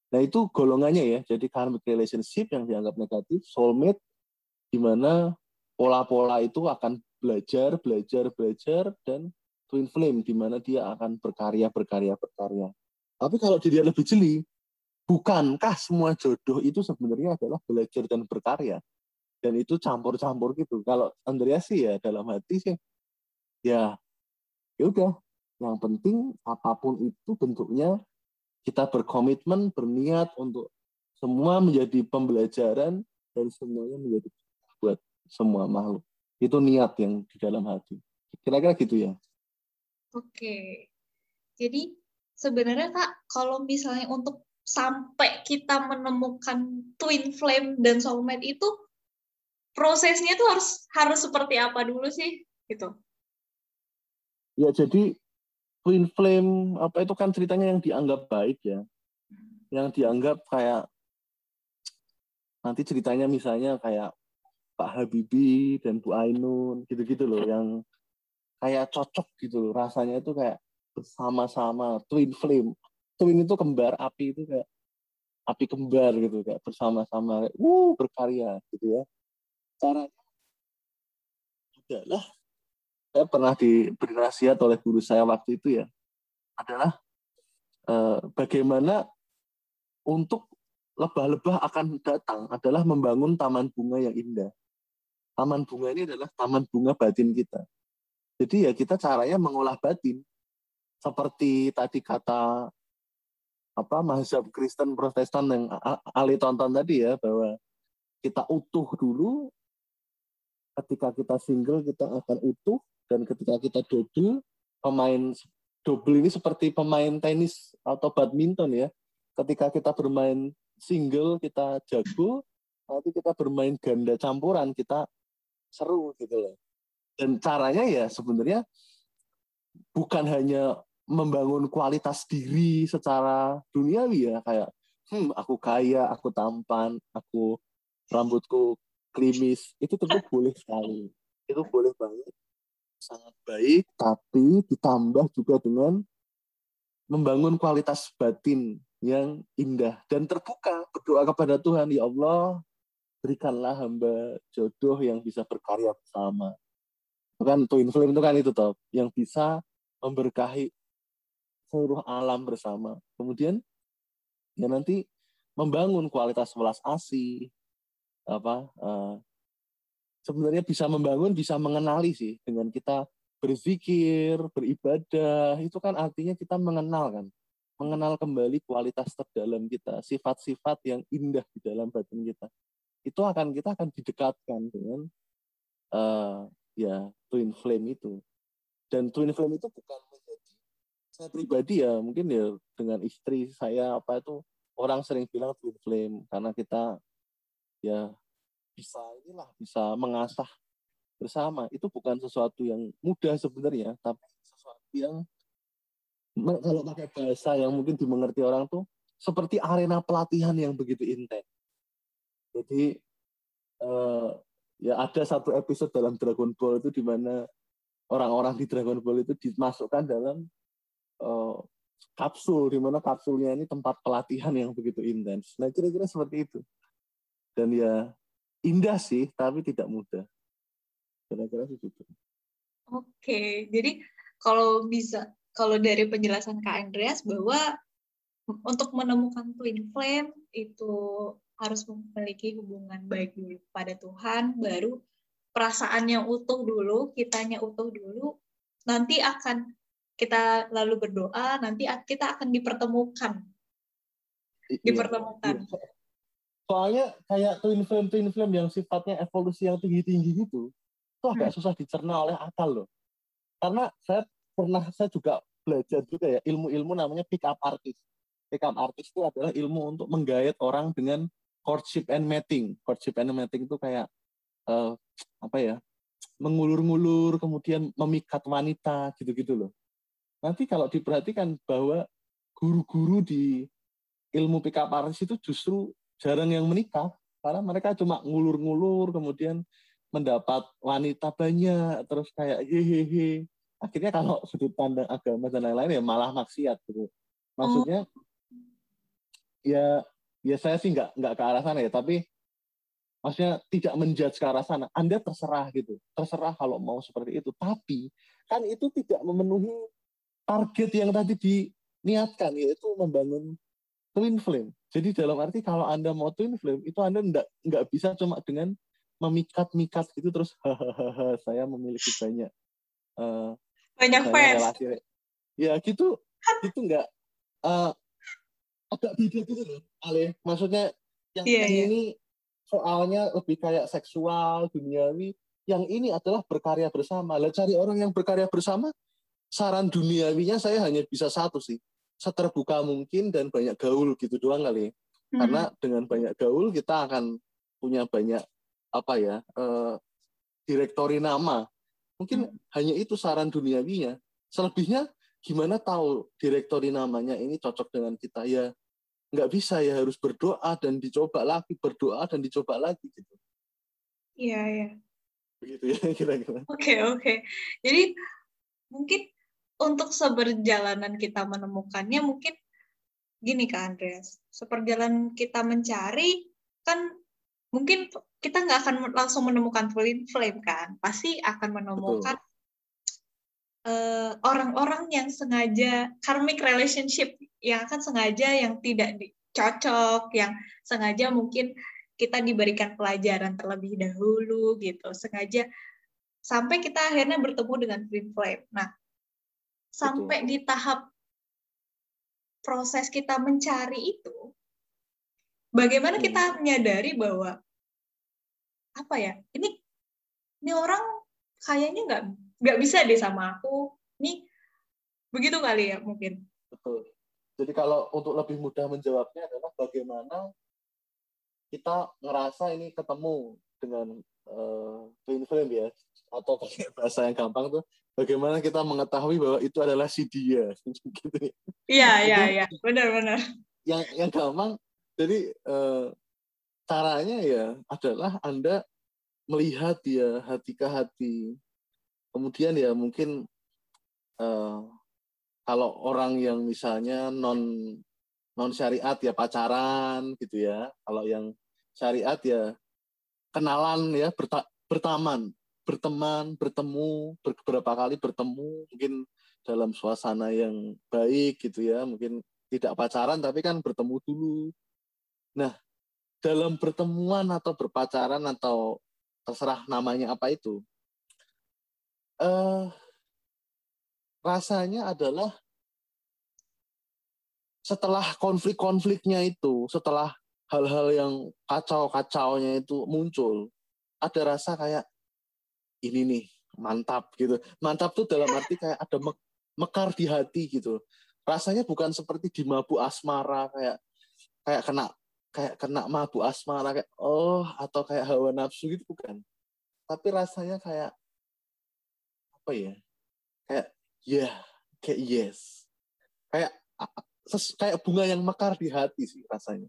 Nah itu golongannya ya, jadi karmic relationship yang dianggap negatif, soulmate, di mana pola-pola itu akan belajar, belajar, belajar, dan twin flame, di mana dia akan berkarya, berkarya, berkarya. Tapi kalau dilihat lebih jeli, bukankah semua jodoh itu sebenarnya adalah belajar dan berkarya? Dan itu campur-campur gitu. Kalau Andreas sih ya dalam hati sih ya ya udah. Yang penting apa pun itu bentuknya kita berkomitmen berniat untuk semua menjadi pembelajaran dan semuanya menjadi buat semua makhluk. Itu niat yang di dalam hati. Kira-kira gitu ya. Oke. Jadi sebenarnya kak kalau misalnya untuk sampai kita menemukan twin flame dan soulmate itu prosesnya tuh harus harus seperti apa dulu sih gitu. Ya jadi twin flame apa itu kan ceritanya yang dianggap baik ya. Yang dianggap kayak nanti ceritanya misalnya kayak Pak Habibie dan Bu Ainun gitu-gitu loh yang kayak cocok gitu loh rasanya itu kayak bersama-sama twin flame. Twin itu kembar api itu kayak api kembar gitu kayak bersama-sama uh berkarya gitu ya caranya adalah saya pernah diberi nasihat oleh guru saya waktu itu ya adalah eh, bagaimana untuk lebah-lebah akan datang adalah membangun taman bunga yang indah. Taman bunga ini adalah taman bunga batin kita. Jadi ya kita caranya mengolah batin. Seperti tadi kata apa mazhab Kristen Protestan yang Ali tonton tadi ya bahwa kita utuh dulu ketika kita single kita akan utuh dan ketika kita double pemain double ini seperti pemain tenis atau badminton ya ketika kita bermain single kita jago, nanti kita bermain ganda campuran kita seru gitu loh. Dan caranya ya sebenarnya bukan hanya membangun kualitas diri secara duniawi ya kayak hmm aku kaya, aku tampan, aku rambutku klimis, itu tentu boleh sekali. Itu boleh banget. Sangat baik, tapi ditambah juga dengan membangun kualitas batin yang indah dan terbuka. Berdoa kepada Tuhan ya Allah berikanlah hamba jodoh yang bisa berkarya bersama. Itu kan flame itu kan itu toh yang bisa memberkahi seluruh alam bersama. Kemudian ya nanti membangun kualitas welas asih apa uh, sebenarnya bisa membangun bisa mengenali sih dengan kita berzikir beribadah itu kan artinya kita mengenal kan mengenal kembali kualitas terdalam kita, sifat-sifat yang indah di dalam batin kita. Itu akan kita akan didekatkan dengan uh, ya twin flame itu. Dan twin flame itu bukan menjadi saya pribadi ya, mungkin ya dengan istri saya apa itu orang sering bilang twin flame karena kita ya bisa inilah bisa mengasah bersama. Itu bukan sesuatu yang mudah sebenarnya, tapi sesuatu yang kalau pakai bahasa yang mungkin dimengerti orang tuh seperti arena pelatihan yang begitu intens. Jadi uh, ya ada satu episode dalam Dragon Ball itu di mana orang-orang di Dragon Ball itu dimasukkan dalam uh, kapsul di mana kapsulnya ini tempat pelatihan yang begitu intens. Nah kira-kira seperti itu. Dan ya indah sih tapi tidak mudah. Kira-kira seperti itu. Oke, jadi kalau bisa kalau dari penjelasan Kak Andreas bahwa untuk menemukan twin flame itu harus memiliki hubungan baik dulu pada Tuhan, baru perasaannya utuh dulu, kitanya utuh dulu, nanti akan kita lalu berdoa, nanti kita akan dipertemukan. Iya. Dipertemukan. Iya. Soalnya kayak twin flame twin flame yang sifatnya evolusi yang tinggi-tinggi gitu, itu agak hmm. susah dicerna oleh akal loh. Karena saya pernah saya juga belajar juga ya ilmu-ilmu namanya pick up artist. Pick up artist itu adalah ilmu untuk menggait orang dengan courtship and mating. Courtship and mating itu kayak uh, apa ya? mengulur-ngulur kemudian memikat wanita gitu-gitu loh. Nanti kalau diperhatikan bahwa guru-guru di ilmu pick up artist itu justru jarang yang menikah karena mereka cuma ngulur-ngulur kemudian mendapat wanita banyak terus kayak hehehe. Akhirnya kalau sudut pandang agama dan lain-lain ya malah maksiat gitu. Maksudnya oh. ya ya saya sih nggak nggak ke arah sana ya tapi maksudnya tidak menjudge ke arah sana. Anda terserah gitu terserah kalau mau seperti itu. Tapi kan itu tidak memenuhi target yang tadi diniatkan yaitu membangun twin flame. Jadi dalam arti kalau anda mau twin flame itu anda nggak nggak bisa cuma dengan memikat-mikat gitu terus hahaha saya memiliki banyak uh, banyak fans. relasi, ya gitu itu enggak uh, agak beda gitu loh Ale. Maksudnya yang yeah, yeah. ini soalnya lebih kayak seksual duniawi. Yang ini adalah berkarya bersama. Lah cari orang yang berkarya bersama saran duniawinya saya hanya bisa satu sih seterbuka mungkin dan banyak gaul gitu doang kali hmm. karena dengan banyak gaul kita akan punya banyak apa ya uh, direktori nama Mungkin hmm. hanya itu saran duniawinya. Selebihnya gimana tahu direktori namanya ini cocok dengan kita ya nggak bisa ya harus berdoa dan dicoba lagi berdoa dan dicoba lagi gitu iya iya begitu ya kira-kira oke okay, oke okay. jadi mungkin untuk seberjalanan kita menemukannya mungkin gini Kak Andreas. Seperjalanan kita mencari kan mungkin kita nggak akan langsung menemukan twin flame kan? Pasti akan menemukan eh, orang-orang uh, yang sengaja karmic relationship yang akan sengaja yang tidak cocok yang sengaja mungkin kita diberikan pelajaran terlebih dahulu gitu. Sengaja sampai kita akhirnya bertemu dengan twin flame. Nah sampai Betul. di tahap proses kita mencari itu bagaimana hmm. kita menyadari bahwa apa ya ini ini orang kayaknya nggak nggak bisa deh sama aku ini begitu kali ya mungkin betul jadi kalau untuk lebih mudah menjawabnya adalah bagaimana kita ngerasa ini ketemu dengan uh, twin flame ya atau pakai bahasa yang gampang tuh bagaimana kita mengetahui bahwa itu adalah si dia? Gitu ya. iya iya iya. Benar-benar yang yang gampang jadi uh, caranya ya adalah anda melihat dia hati ke hati. Kemudian ya mungkin uh, kalau orang yang misalnya non non syariat ya pacaran gitu ya. Kalau yang syariat ya kenalan ya berta, bertaman berteman bertemu beberapa kali bertemu mungkin dalam suasana yang baik gitu ya mungkin tidak pacaran tapi kan bertemu dulu. Nah dalam pertemuan atau berpacaran atau terserah namanya apa itu eh, rasanya adalah setelah konflik-konfliknya itu setelah hal-hal yang kacau-kacaunya itu muncul ada rasa kayak ini nih mantap gitu. Mantap tuh dalam arti kayak ada me mekar di hati gitu. Rasanya bukan seperti di mabuk asmara kayak kayak kena kayak kena mabuk asmara kayak oh atau kayak hawa nafsu gitu bukan. Tapi rasanya kayak apa ya kayak ya yeah, kayak yes. Kayak kayak bunga yang mekar di hati sih rasanya.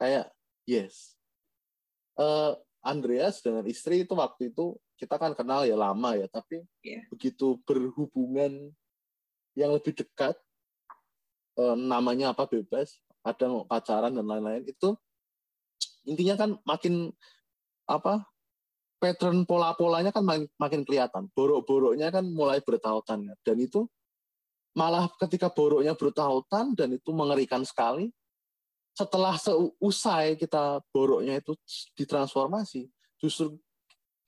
Kayak yes. Uh, Andreas dengan istri itu waktu itu kita kan kenal ya lama ya tapi yeah. begitu berhubungan yang lebih dekat uh, namanya apa bebas ada pacaran dan lain-lain itu intinya kan makin apa pattern pola-polanya kan makin, makin kelihatan borok-boroknya kan mulai bertautan dan itu malah ketika boroknya bertautan dan itu mengerikan sekali setelah seusai kita boroknya itu ditransformasi justru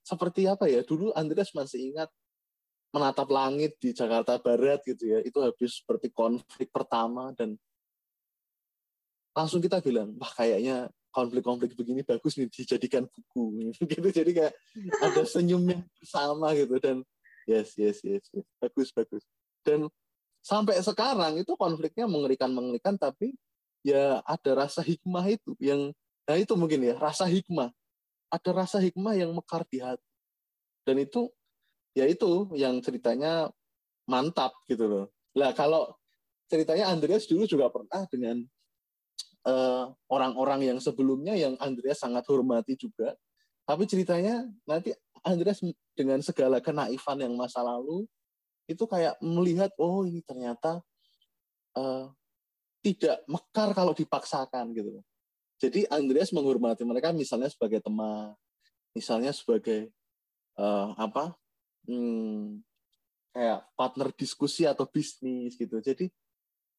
seperti apa ya dulu Andreas masih ingat menatap langit di Jakarta Barat gitu ya itu habis seperti konflik pertama dan langsung kita bilang wah kayaknya konflik-konflik begini bagus nih dijadikan buku gitu jadi kayak ada senyumnya bersama gitu dan yes yes yes, yes. bagus bagus dan sampai sekarang itu konfliknya mengerikan mengerikan tapi ya ada rasa hikmah itu yang nah itu mungkin ya rasa hikmah. Ada rasa hikmah yang mekar di hati. Dan itu ya itu yang ceritanya mantap gitu loh. Lah kalau ceritanya Andreas dulu juga pernah dengan Eh, orang-orang uh, yang sebelumnya yang Andreas sangat hormati juga. Tapi ceritanya nanti Andreas dengan segala kenaifan yang masa lalu itu kayak melihat oh ini ternyata uh, tidak mekar kalau dipaksakan gitu. Jadi Andreas menghormati mereka misalnya sebagai teman, misalnya sebagai uh, apa? Hmm, kayak partner diskusi atau bisnis gitu. Jadi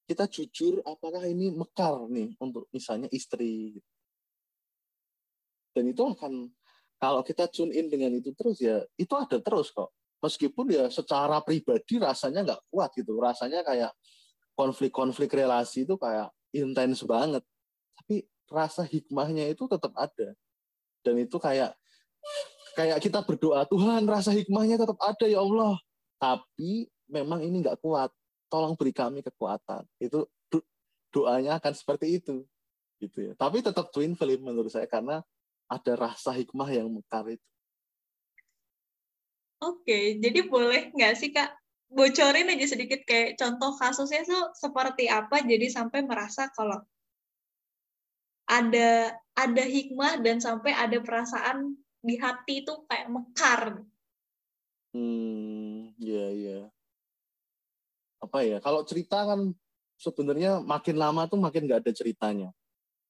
kita jujur apakah ini mekar nih untuk misalnya istri dan itu akan kalau kita tune in dengan itu terus ya itu ada terus kok meskipun ya secara pribadi rasanya nggak kuat gitu rasanya kayak konflik-konflik relasi itu kayak intens banget tapi rasa hikmahnya itu tetap ada dan itu kayak kayak kita berdoa Tuhan rasa hikmahnya tetap ada ya Allah tapi memang ini nggak kuat tolong beri kami kekuatan. Itu doanya akan seperti itu. Gitu ya. Tapi tetap twin flame menurut saya karena ada rasa hikmah yang mekar itu. Oke, jadi boleh nggak sih Kak bocorin aja sedikit kayak contoh kasusnya tuh seperti apa jadi sampai merasa kalau ada ada hikmah dan sampai ada perasaan di hati itu kayak mekar. Hmm, iya iya. Apa ya? Kalau cerita kan sebenarnya makin lama tuh makin nggak ada ceritanya.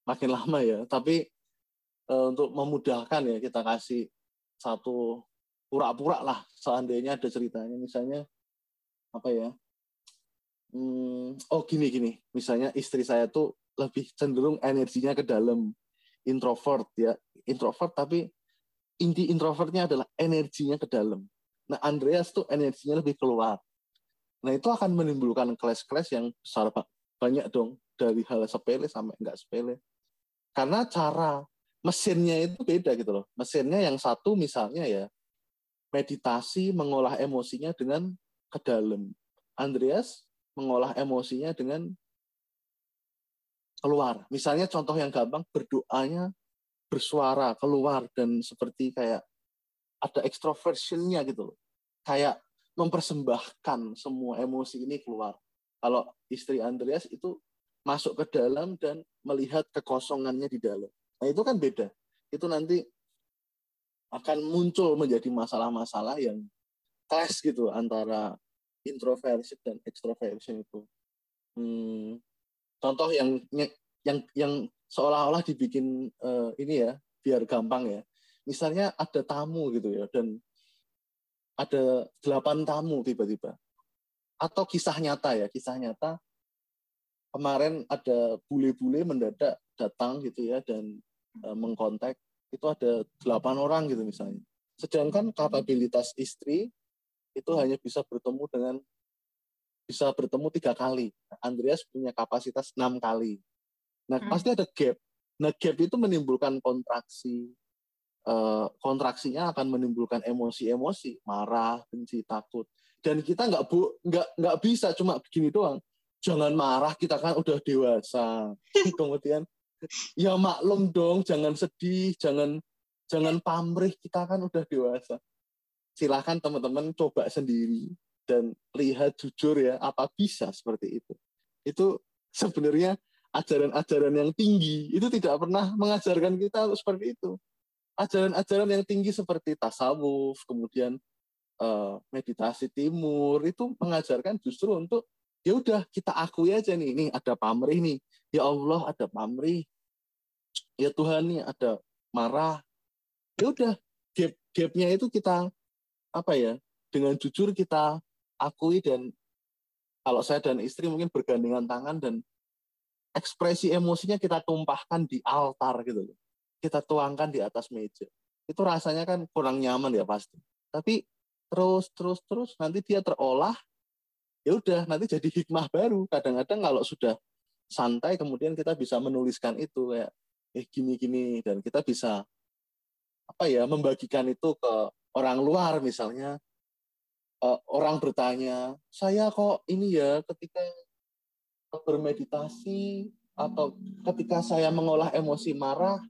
Makin lama ya. Tapi e, untuk memudahkan ya kita kasih satu pura-pura lah seandainya ada ceritanya. Misalnya apa ya? Hmm, oh gini gini. Misalnya istri saya tuh lebih cenderung energinya ke dalam. Introvert ya. Introvert tapi inti introvertnya adalah energinya ke dalam. Nah Andreas tuh energinya lebih keluar. Nah itu akan menimbulkan clash-clash yang besar banyak dong dari hal sepele sampai enggak sepele. Karena cara mesinnya itu beda gitu loh. Mesinnya yang satu misalnya ya meditasi mengolah emosinya dengan ke dalam Andreas mengolah emosinya dengan keluar. Misalnya contoh yang gampang berdoanya bersuara keluar dan seperti kayak ada extroversionnya gitu loh. Kayak mempersembahkan semua emosi ini keluar. Kalau istri Andreas itu masuk ke dalam dan melihat kekosongannya di dalam. Nah itu kan beda. Itu nanti akan muncul menjadi masalah-masalah yang clash gitu antara introversi dan extroversion itu. Hmm, contoh yang yang yang seolah-olah dibikin uh, ini ya biar gampang ya. Misalnya ada tamu gitu ya dan ada delapan tamu tiba-tiba. Atau kisah nyata ya kisah nyata. Kemarin ada bule-bule mendadak datang gitu ya dan uh, mengkontak. Itu ada delapan orang gitu misalnya. Sedangkan kapabilitas istri itu hanya bisa bertemu dengan bisa bertemu tiga kali. Andreas punya kapasitas enam kali. Nah, hmm. pasti ada gap. Nah, gap itu menimbulkan kontraksi. Uh, kontraksinya akan menimbulkan emosi-emosi, marah, benci, takut. Dan kita nggak bu nggak nggak bisa cuma begini doang. Jangan marah, kita kan udah dewasa. Kemudian ya maklum dong, jangan sedih, jangan jangan pamrih, kita kan udah dewasa. Silahkan teman-teman coba sendiri dan lihat jujur ya apa bisa seperti itu. Itu sebenarnya ajaran-ajaran yang tinggi. Itu tidak pernah mengajarkan kita untuk seperti itu. Ajaran-ajaran yang tinggi seperti tasawuf kemudian uh, meditasi timur itu mengajarkan justru untuk ya udah kita akui aja nih ini ada pamrih nih. Ya Allah ada pamrih. Ya Tuhan nih ada marah. Ya udah gap gapnya itu kita apa ya dengan jujur kita akui dan kalau saya dan istri mungkin bergandengan tangan dan ekspresi emosinya kita tumpahkan di altar gitu loh. Kita tuangkan di atas meja. Itu rasanya kan kurang nyaman ya pasti. Tapi terus terus terus nanti dia terolah ya udah nanti jadi hikmah baru. Kadang-kadang kalau sudah santai kemudian kita bisa menuliskan itu kayak eh gini-gini dan kita bisa apa ya membagikan itu ke orang luar misalnya uh, orang bertanya, saya kok ini ya ketika bermeditasi atau ketika saya mengolah emosi marah,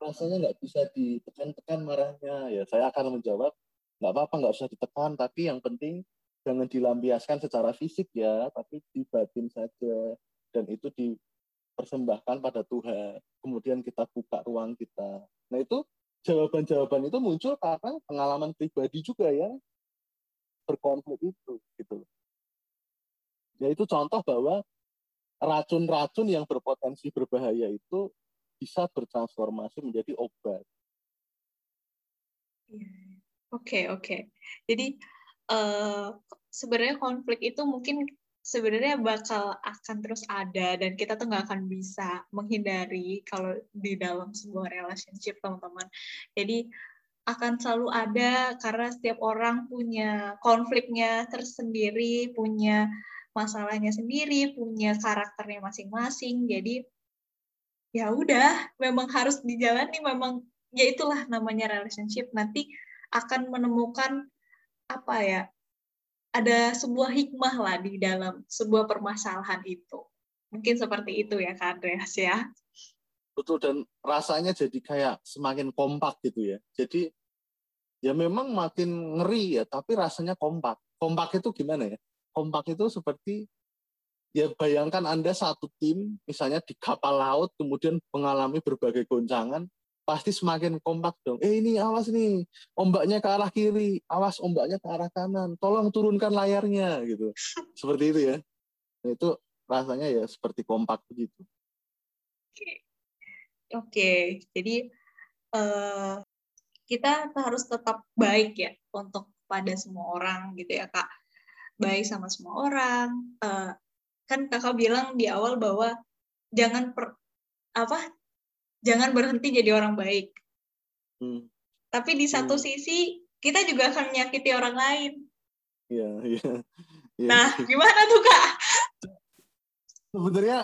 rasanya nggak bisa ditekan-tekan marahnya. Ya saya akan menjawab, nggak apa-apa, nggak usah ditekan, tapi yang penting jangan dilampiaskan secara fisik ya, tapi dibatin saja. Dan itu dipersembahkan pada Tuhan. Kemudian kita buka ruang kita. Nah itu jawaban-jawaban itu muncul karena pengalaman pribadi juga ya berkonflik itu gitu ya itu contoh bahwa racun-racun yang berpotensi berbahaya itu bisa bertransformasi menjadi obat. Iya, oke oke. Jadi uh, sebenarnya konflik itu mungkin sebenarnya bakal akan terus ada dan kita tuh nggak akan bisa menghindari kalau di dalam sebuah relationship teman-teman. Jadi akan selalu ada karena setiap orang punya konfliknya tersendiri, punya masalahnya sendiri, punya karakternya masing-masing. Jadi ya udah, memang harus dijalani, memang ya itulah namanya relationship. Nanti akan menemukan apa ya? Ada sebuah hikmah lah di dalam sebuah permasalahan itu. Mungkin seperti itu ya Kak Andreas ya betul dan rasanya jadi kayak semakin kompak gitu ya. Jadi ya memang makin ngeri ya, tapi rasanya kompak. kompak itu gimana ya? Kompak itu seperti ya bayangkan Anda satu tim misalnya di kapal laut kemudian mengalami berbagai goncangan pasti semakin kompak dong. Eh ini awas nih, ombaknya ke arah kiri, awas ombaknya ke arah kanan, tolong turunkan layarnya gitu. Seperti itu ya. Nah, itu rasanya ya seperti kompak begitu. Oke, Oke. jadi uh, kita harus tetap baik ya untuk pada semua orang gitu ya kak. Baik sama semua orang. Uh, kan kakak bilang di awal bahwa jangan per, apa jangan berhenti jadi orang baik. Hmm. Tapi di satu hmm. sisi kita juga akan menyakiti orang lain. Iya, iya. Ya. Nah, gimana tuh kak? Sebenarnya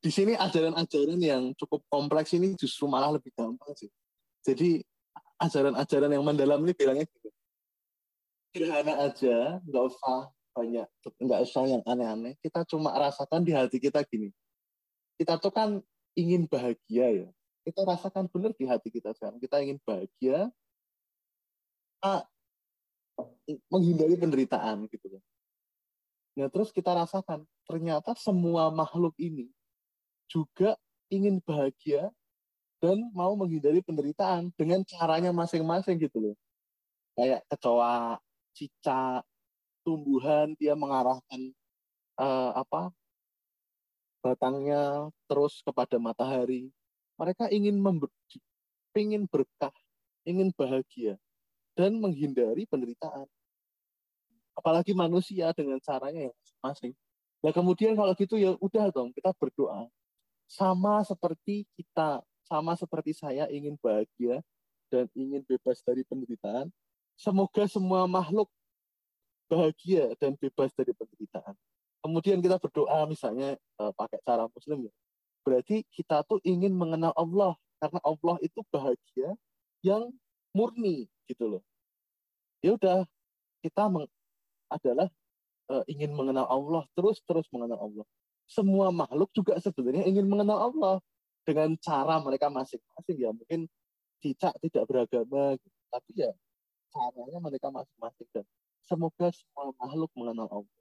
di sini ajaran-ajaran yang cukup kompleks ini justru malah lebih gampang sih. Jadi ajaran-ajaran yang mendalam ini bilangnya gitu. Sederhana aja, nggak usah banyak, nggak usah yang aneh-aneh. Kita cuma rasakan di hati kita gini. Kita tuh kan ingin bahagia ya. Kita rasakan benar di hati kita sekarang. Kita ingin bahagia, kita menghindari penderitaan gitu loh. Nah terus kita rasakan ternyata semua makhluk ini juga ingin bahagia dan mau menghindari penderitaan dengan caranya masing-masing gitu loh. Kayak kecoa, cicak, tumbuhan dia mengarahkan uh, apa batangnya terus kepada matahari. Mereka ingin member, ingin berkah, ingin bahagia dan menghindari penderitaan. Apalagi manusia dengan caranya yang masing-masing. Nah kemudian kalau gitu ya udah dong kita berdoa sama seperti kita sama seperti saya ingin bahagia dan ingin bebas dari penderitaan. Semoga semua makhluk bahagia dan bebas dari penderitaan. Kemudian kita berdoa misalnya uh, pakai cara muslim ya. Berarti kita tuh ingin mengenal Allah karena Allah itu bahagia yang murni gitu loh. Ya udah kita adalah uh, ingin mengenal Allah terus terus mengenal Allah. Semua makhluk juga sebenarnya ingin mengenal Allah dengan cara mereka masing-masing ya mungkin cicak tidak beragama gitu. tapi ya caranya mereka masing-masing dan semoga semua makhluk mengenal Allah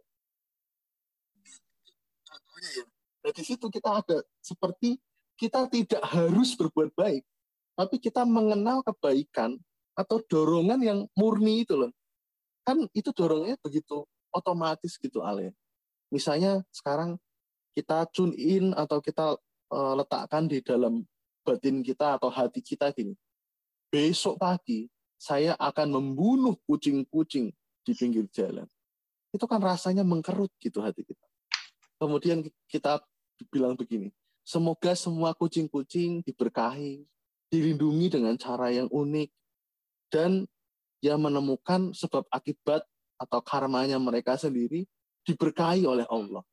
contohnya ya nah, di situ kita ada seperti kita tidak harus berbuat baik tapi kita mengenal kebaikan atau dorongan yang murni itu loh kan itu dorongnya begitu otomatis gitu Ale misalnya sekarang kita tune in atau kita uh, letakkan di dalam batin kita atau hati kita gini. Besok pagi saya akan membunuh kucing-kucing di pinggir jalan. Itu kan rasanya mengkerut gitu hati kita. Kemudian kita bilang begini, semoga semua kucing-kucing diberkahi, dilindungi dengan cara yang unik, dan yang menemukan sebab akibat atau karmanya mereka sendiri diberkahi oleh Allah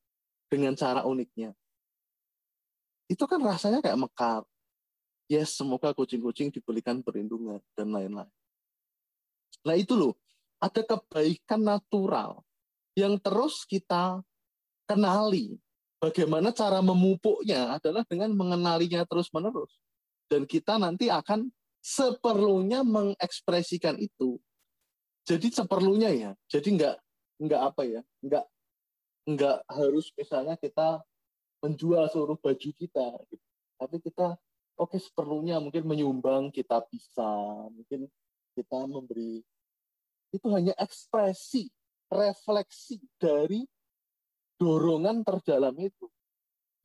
dengan cara uniknya itu kan rasanya kayak mekar. Yes, semoga kucing-kucing diberikan perlindungan dan lain-lain. Nah itu loh, ada kebaikan natural yang terus kita kenali. Bagaimana cara memupuknya adalah dengan mengenalinya terus-menerus. Dan kita nanti akan seperlunya mengekspresikan itu. Jadi seperlunya ya. Jadi nggak nggak apa ya, nggak nggak harus misalnya kita menjual seluruh baju kita gitu. tapi kita oke okay, seperlunya mungkin menyumbang kita bisa mungkin kita memberi itu hanya ekspresi refleksi dari dorongan terdalam itu.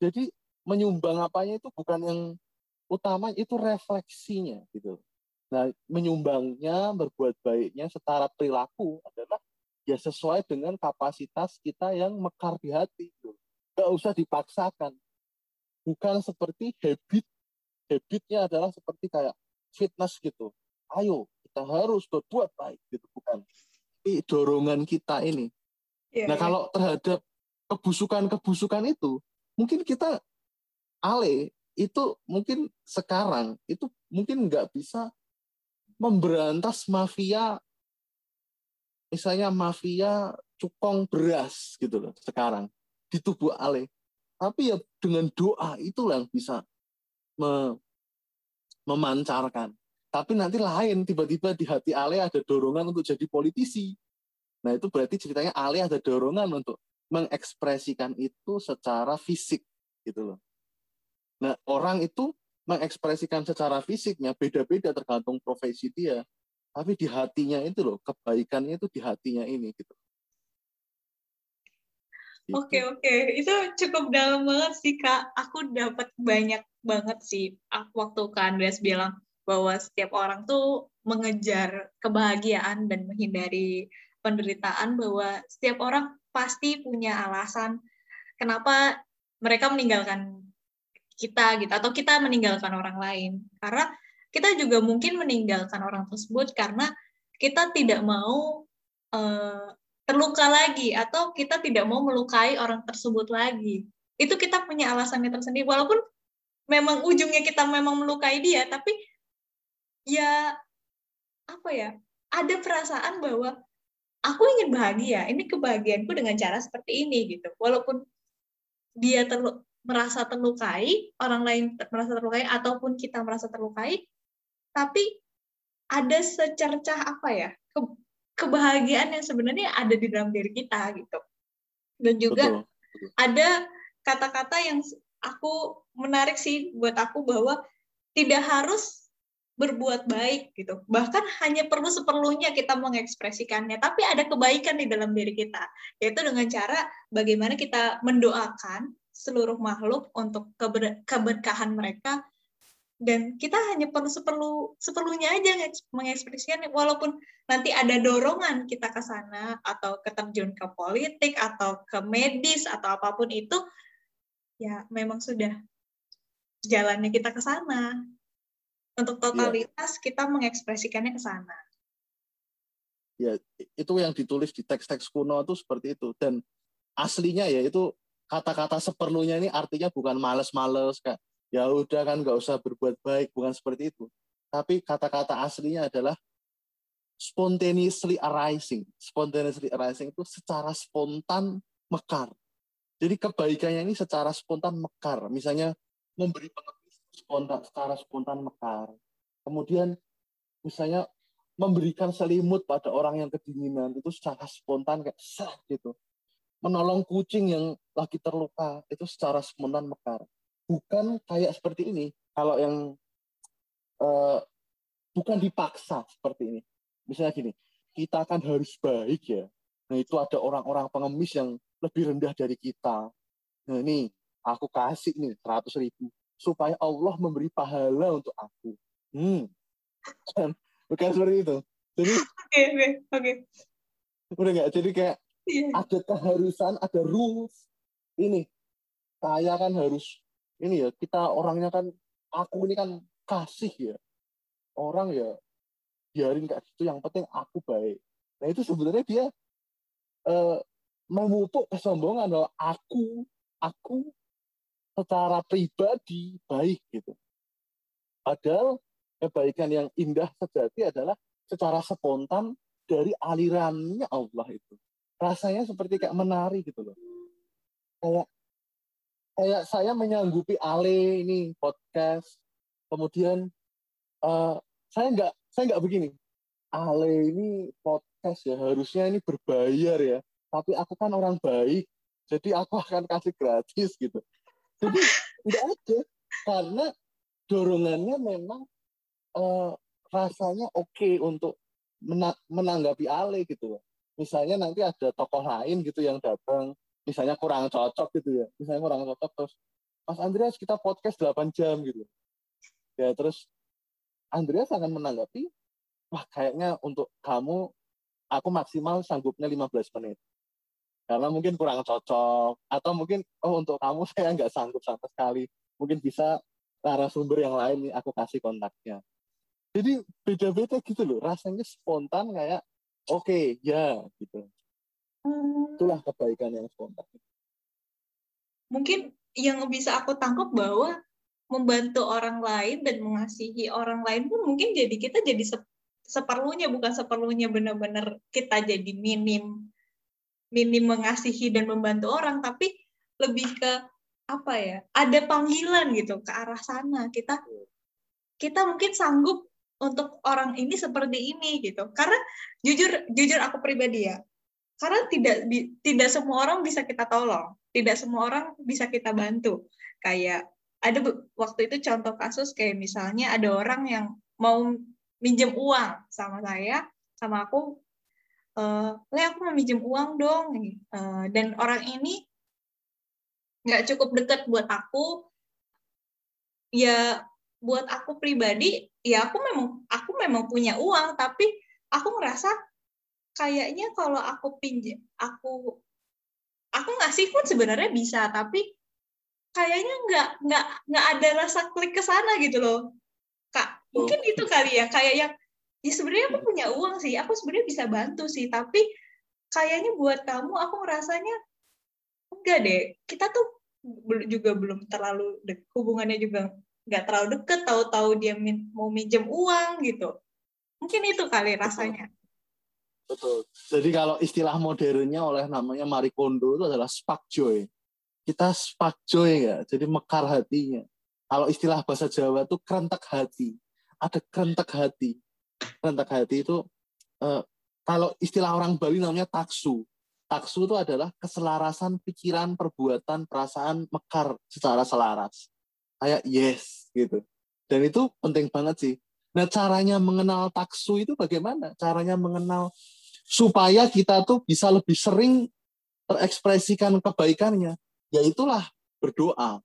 Jadi menyumbang apanya itu bukan yang utama itu refleksinya gitu. Nah menyumbangnya berbuat baiknya setara perilaku adalah ya sesuai dengan kapasitas kita yang mekar di hati gitu. Nggak usah dipaksakan. Bukan seperti habit. Habitnya adalah seperti kayak fitness gitu. Ayo kita harus berbuat baik gitu. Bukan. Tapi dorongan kita ini. Yeah, nah yeah. kalau terhadap kebusukan-kebusukan itu mungkin kita ale itu mungkin sekarang itu mungkin nggak bisa memberantas mafia misalnya mafia cukong beras gitu loh sekarang di tubuh Ale. Tapi ya dengan doa itulah yang bisa me memancarkan. Tapi nanti lain tiba-tiba di hati Ale ada dorongan untuk jadi politisi. Nah itu berarti ceritanya Ali ada dorongan untuk mengekspresikan itu secara fisik gitu loh. Nah orang itu mengekspresikan secara fisiknya beda-beda tergantung profesi dia. Tapi di hatinya itu loh, kebaikannya itu di hatinya ini gitu. gitu. Oke oke, itu cukup dalam banget sih kak. Aku dapat banyak banget sih. Waktu kak Andreas bilang bahwa setiap orang tuh mengejar kebahagiaan dan menghindari penderitaan bahwa setiap orang pasti punya alasan kenapa mereka meninggalkan kita gitu atau kita meninggalkan orang lain. Karena kita juga mungkin meninggalkan orang tersebut karena kita tidak mau uh, terluka lagi atau kita tidak mau melukai orang tersebut lagi. Itu kita punya alasannya tersendiri. Walaupun memang ujungnya kita memang melukai dia tapi ya apa ya ada perasaan bahwa aku ingin bahagia ini kebahagiaanku dengan cara seperti ini gitu walaupun dia terlu merasa terlukai orang lain merasa terlukai ataupun kita merasa terlukai tapi ada secercah apa ya ke, kebahagiaan yang sebenarnya ada di dalam diri kita gitu dan juga Betul. ada kata-kata yang aku menarik sih buat aku bahwa tidak harus berbuat baik gitu. Bahkan hanya perlu seperlunya kita mengekspresikannya, tapi ada kebaikan di dalam diri kita, yaitu dengan cara bagaimana kita mendoakan seluruh makhluk untuk keber keberkahan mereka. Dan kita hanya perlu seperlu seperlunya aja mengekspresikan walaupun nanti ada dorongan kita ke sana atau keterjun ke politik atau ke medis atau apa pun itu ya memang sudah jalannya kita ke sana untuk iya. totalitas yeah. kita mengekspresikannya ke sana. Ya, itu yang ditulis di teks-teks kuno itu seperti itu dan aslinya ya itu kata-kata seperlunya ini artinya bukan males-males kayak ya udah kan nggak usah berbuat baik bukan seperti itu tapi kata-kata aslinya adalah spontaneously arising spontaneously arising itu secara spontan mekar jadi kebaikannya ini secara spontan mekar misalnya memberi pengertian spontan secara spontan mekar. Kemudian misalnya memberikan selimut pada orang yang kedinginan itu secara spontan kayak sah gitu. Menolong kucing yang lagi terluka itu secara spontan mekar. Bukan kayak seperti ini. Kalau yang uh, bukan dipaksa seperti ini. Misalnya gini, kita kan harus baik ya. Nah itu ada orang-orang pengemis yang lebih rendah dari kita. Nah ini aku kasih nih 100 ribu supaya Allah memberi pahala untuk aku. Hmm. Bukan seperti itu. Jadi Oke, oke, oke. Udah nggak? Jadi kayak yeah. ada keharusan, ada rules. Ini saya kan harus ini ya, kita orangnya kan aku ini kan kasih ya. Orang ya biarin kayak gitu, yang penting aku baik. Nah itu sebenarnya dia uh, memupuk kesombongan bahwa aku aku secara pribadi baik gitu. Padahal kebaikan yang indah sejati adalah secara spontan dari alirannya Allah itu. Rasanya seperti kayak menari gitu loh. Kayak kayak saya menyanggupi Ale ini podcast. Kemudian uh, saya nggak saya nggak begini. Ale ini podcast ya harusnya ini berbayar ya. Tapi aku kan orang baik, jadi aku akan kasih gratis gitu. Jadi tidak ada karena dorongannya memang uh, rasanya oke okay untuk menanggapi Ale gitu Misalnya nanti ada tokoh lain gitu yang datang, misalnya kurang cocok gitu ya. Misalnya kurang cocok terus Mas Andreas kita podcast 8 jam gitu. Ya terus Andreas akan menanggapi wah kayaknya untuk kamu aku maksimal sanggupnya 15 menit karena mungkin kurang cocok. Atau mungkin oh untuk kamu saya nggak sanggup sama sekali. Mungkin bisa narasumber yang lain nih aku kasih kontaknya. Jadi beda-beda gitu loh. Rasanya spontan kayak oke okay, ya gitu. Hmm. itulah kebaikan yang spontan. Mungkin yang bisa aku tangkap bahwa membantu orang lain dan mengasihi orang lain pun mungkin jadi kita jadi seperlunya bukan seperlunya benar-benar kita jadi minim minim mengasihi dan membantu orang tapi lebih ke apa ya ada panggilan gitu ke arah sana kita kita mungkin sanggup untuk orang ini seperti ini gitu karena jujur jujur aku pribadi ya karena tidak tidak semua orang bisa kita tolong, tidak semua orang bisa kita bantu. Kayak ada waktu itu contoh kasus kayak misalnya ada orang yang mau minjem uang sama saya, sama aku, Le aku mau minjem uang dong, uh, dan orang ini nggak cukup dekat buat aku, ya buat aku pribadi ya aku memang aku memang punya uang tapi aku ngerasa kayaknya kalau aku pinjam aku aku ngasih pun sebenarnya bisa tapi kayaknya nggak nggak nggak ada rasa klik ke sana gitu loh. Kak mungkin itu kali ya kayak yang ya sebenarnya aku punya uang sih. Aku sebenarnya bisa bantu sih. Tapi kayaknya buat kamu aku ngerasanya enggak deh. Kita tuh juga belum terlalu hubungannya juga nggak terlalu deket. Tahu-tahu dia min mau minjem uang gitu. Mungkin itu kali rasanya. Betul. Jadi kalau istilah modernnya oleh namanya Marie Kondo itu adalah spark joy. Kita spark joy ya. Jadi mekar hatinya. Kalau istilah bahasa Jawa itu kerentak hati. Ada kerentak hati kerentak hati itu eh, kalau istilah orang Bali namanya taksu taksu itu adalah keselarasan pikiran perbuatan perasaan mekar secara selaras kayak yes gitu. Dan itu penting banget sih. Nah, caranya mengenal taksu itu bagaimana? Caranya mengenal supaya kita tuh bisa lebih sering terekspresikan kebaikannya. Ya itulah berdoa.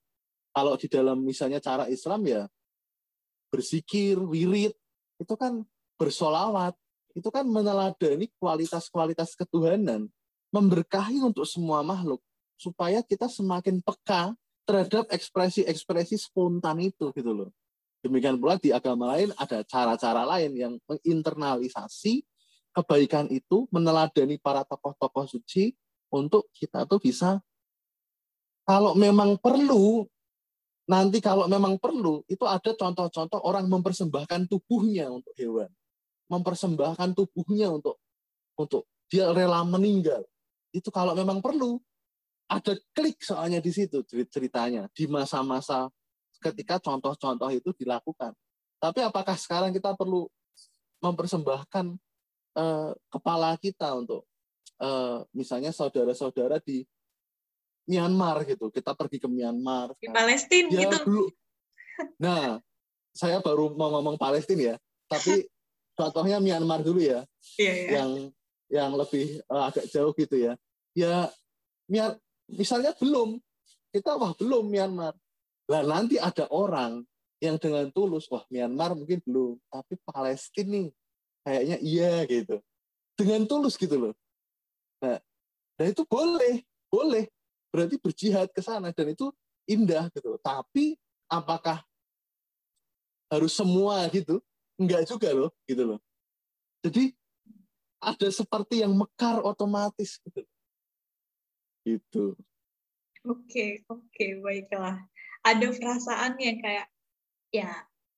Kalau di dalam misalnya cara Islam ya berzikir, wirid, itu kan bersolawat, itu kan meneladani kualitas-kualitas ketuhanan, memberkahi untuk semua makhluk, supaya kita semakin peka terhadap ekspresi-ekspresi spontan itu gitu loh. Demikian pula di agama lain ada cara-cara lain yang menginternalisasi kebaikan itu, meneladani para tokoh-tokoh suci untuk kita tuh bisa kalau memang perlu nanti kalau memang perlu itu ada contoh-contoh orang mempersembahkan tubuhnya untuk hewan mempersembahkan tubuhnya untuk untuk dia rela meninggal itu kalau memang perlu ada klik soalnya di situ ceritanya di masa-masa ketika contoh-contoh itu dilakukan. Tapi apakah sekarang kita perlu mempersembahkan uh, kepala kita untuk uh, misalnya saudara-saudara di Myanmar gitu. Kita pergi ke Myanmar. Di Palestina ya, gitu. Dulu. Nah, saya baru mau ngomong Palestina ya, tapi contohnya Myanmar dulu ya. Iya, iya. Yang yang lebih uh, agak jauh gitu ya. Ya misalnya belum kita wah belum Myanmar lah nanti ada orang yang dengan tulus wah Myanmar mungkin belum tapi Palestina nih kayaknya iya gitu dengan tulus gitu loh nah dan itu boleh boleh berarti berjihad ke sana dan itu indah gitu tapi apakah harus semua gitu enggak juga loh gitu loh jadi ada seperti yang mekar otomatis gitu itu. Oke, oke, baiklah. Ada perasaan yang kayak ya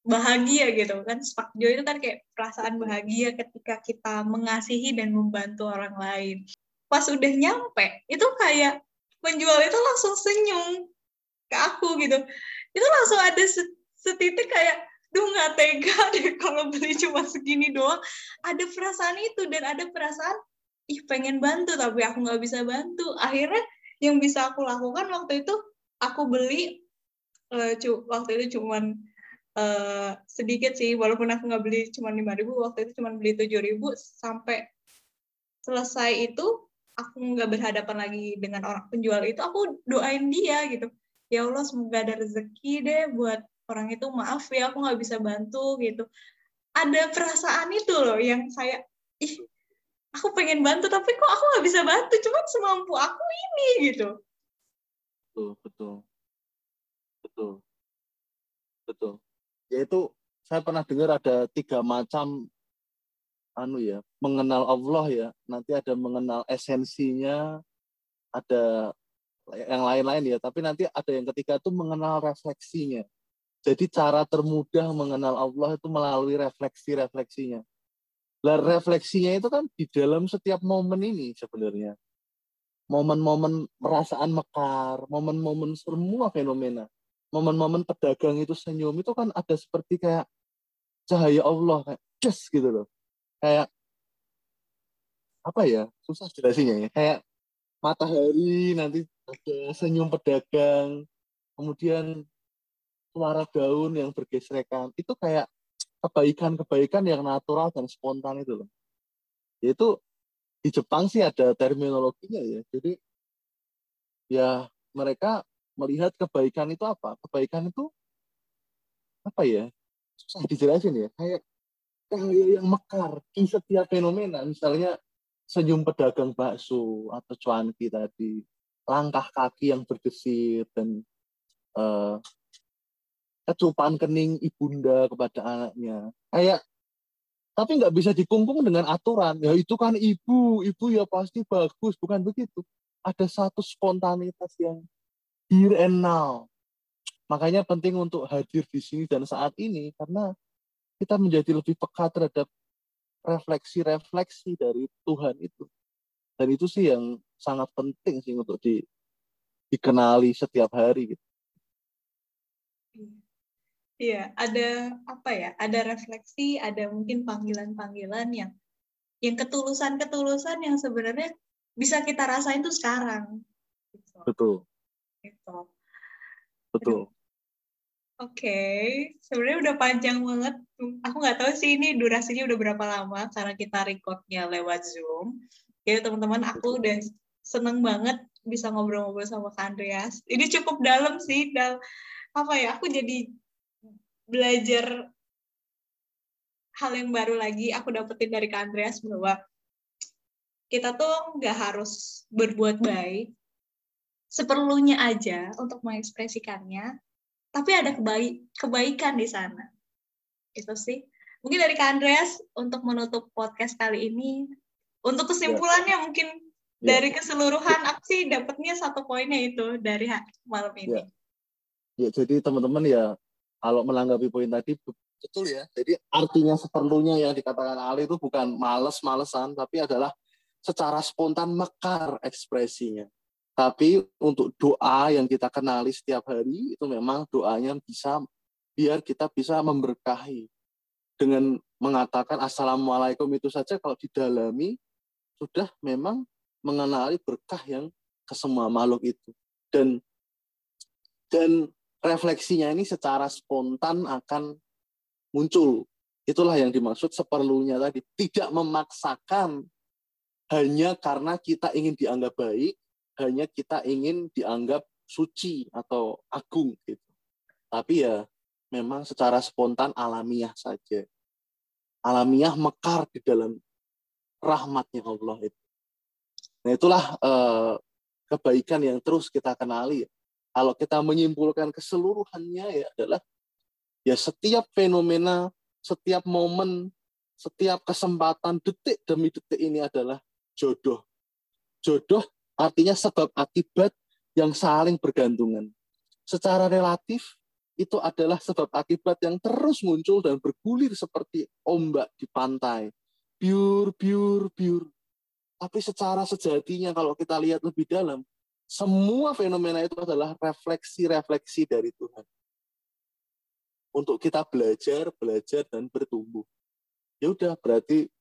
bahagia gitu kan. Spark joy itu kan kayak perasaan bahagia ketika kita mengasihi dan membantu orang lain. Pas udah nyampe, itu kayak penjual itu langsung senyum ke aku gitu. Itu langsung ada setitik kayak duh nggak tega deh kalau beli cuma segini doang. Ada perasaan itu dan ada perasaan ih pengen bantu tapi aku nggak bisa bantu akhirnya yang bisa aku lakukan waktu itu aku beli uh, waktu itu cuman uh, sedikit sih walaupun aku nggak beli cuma lima ribu waktu itu cuma beli tujuh ribu sampai selesai itu aku nggak berhadapan lagi dengan orang penjual itu aku doain dia gitu ya Allah semoga ada rezeki deh buat orang itu maaf ya aku nggak bisa bantu gitu. Ada perasaan itu loh yang saya ih aku pengen bantu tapi kok aku nggak bisa bantu? Cuma semampu aku ini gitu. Betul betul. Betul. Betul. Yaitu saya pernah dengar ada tiga macam anu ya mengenal Allah ya. Nanti ada mengenal esensinya ada yang lain-lain ya. Tapi nanti ada yang ketiga itu mengenal refleksinya jadi cara termudah mengenal Allah itu melalui refleksi-refleksinya lah refleksinya itu kan di dalam setiap momen ini sebenarnya. Momen-momen perasaan mekar, momen-momen semua fenomena. Momen-momen pedagang itu senyum itu kan ada seperti kayak cahaya Allah kayak just gitu loh. Kayak apa ya susah jelasinnya ya kayak matahari nanti ada senyum pedagang kemudian suara daun yang bergesekan. Itu kayak kebaikan-kebaikan yang natural dan spontan itu loh. Yaitu di Jepang sih ada terminologinya ya. Jadi ya mereka melihat kebaikan itu apa? Kebaikan itu apa ya? Susah dijelasin ya. Kayak cahaya yang mekar di setiap fenomena. Misalnya senyum pedagang bakso atau cuanki tadi langkah kaki yang bergesit dan uh, kecupan kening ibunda kepada anaknya. Kayak tapi nggak bisa dikungkung dengan aturan. Ya itu kan ibu, ibu ya pasti bagus, bukan begitu. Ada satu spontanitas yang here and now. Makanya penting untuk hadir di sini dan saat ini karena kita menjadi lebih peka terhadap refleksi-refleksi dari Tuhan itu. Dan itu sih yang sangat penting sih untuk di, dikenali setiap hari gitu. Iya. Iya, ada apa ya? Ada refleksi, ada mungkin panggilan-panggilan yang yang ketulusan-ketulusan yang sebenarnya bisa kita rasain tuh sekarang. Gitu. Betul. Gitu. Betul. Oke, okay. sebenarnya udah panjang banget. Aku nggak tahu sih ini durasinya udah berapa lama karena kita recordnya lewat Zoom. Jadi teman-teman, aku udah seneng banget bisa ngobrol-ngobrol sama Kak Andreas. Ini cukup dalam sih, dan apa ya? Aku jadi belajar hal yang baru lagi aku dapetin dari Kak Andreas bahwa kita tuh nggak harus berbuat baik. Seperlunya aja untuk mengekspresikannya tapi ada kebaik kebaikan di sana. Itu sih. Mungkin dari Kak Andreas untuk menutup podcast kali ini. Untuk kesimpulannya ya. mungkin ya. dari keseluruhan aku sih dapatnya satu poinnya itu dari malam ini. Ya, ya jadi teman-teman ya kalau menanggapi poin tadi betul ya. Jadi artinya seperlunya yang dikatakan Ali itu bukan males-malesan, tapi adalah secara spontan mekar ekspresinya. Tapi untuk doa yang kita kenali setiap hari itu memang doanya bisa biar kita bisa memberkahi dengan mengatakan assalamualaikum itu saja kalau didalami sudah memang mengenali berkah yang ke semua makhluk itu dan dan refleksinya ini secara spontan akan muncul. Itulah yang dimaksud seperlunya tadi. Tidak memaksakan hanya karena kita ingin dianggap baik, hanya kita ingin dianggap suci atau agung gitu. Tapi ya memang secara spontan alamiah saja. Alamiah mekar di dalam rahmatnya Allah itu. Nah itulah eh, kebaikan yang terus kita kenali kalau kita menyimpulkan keseluruhannya ya adalah ya setiap fenomena, setiap momen, setiap kesempatan detik demi detik ini adalah jodoh. Jodoh artinya sebab akibat yang saling bergantungan. Secara relatif itu adalah sebab akibat yang terus muncul dan bergulir seperti ombak di pantai. Biur, biur, biur. Tapi secara sejatinya kalau kita lihat lebih dalam, semua fenomena itu adalah refleksi-refleksi dari Tuhan. Untuk kita belajar, belajar, dan bertumbuh. Ya udah, berarti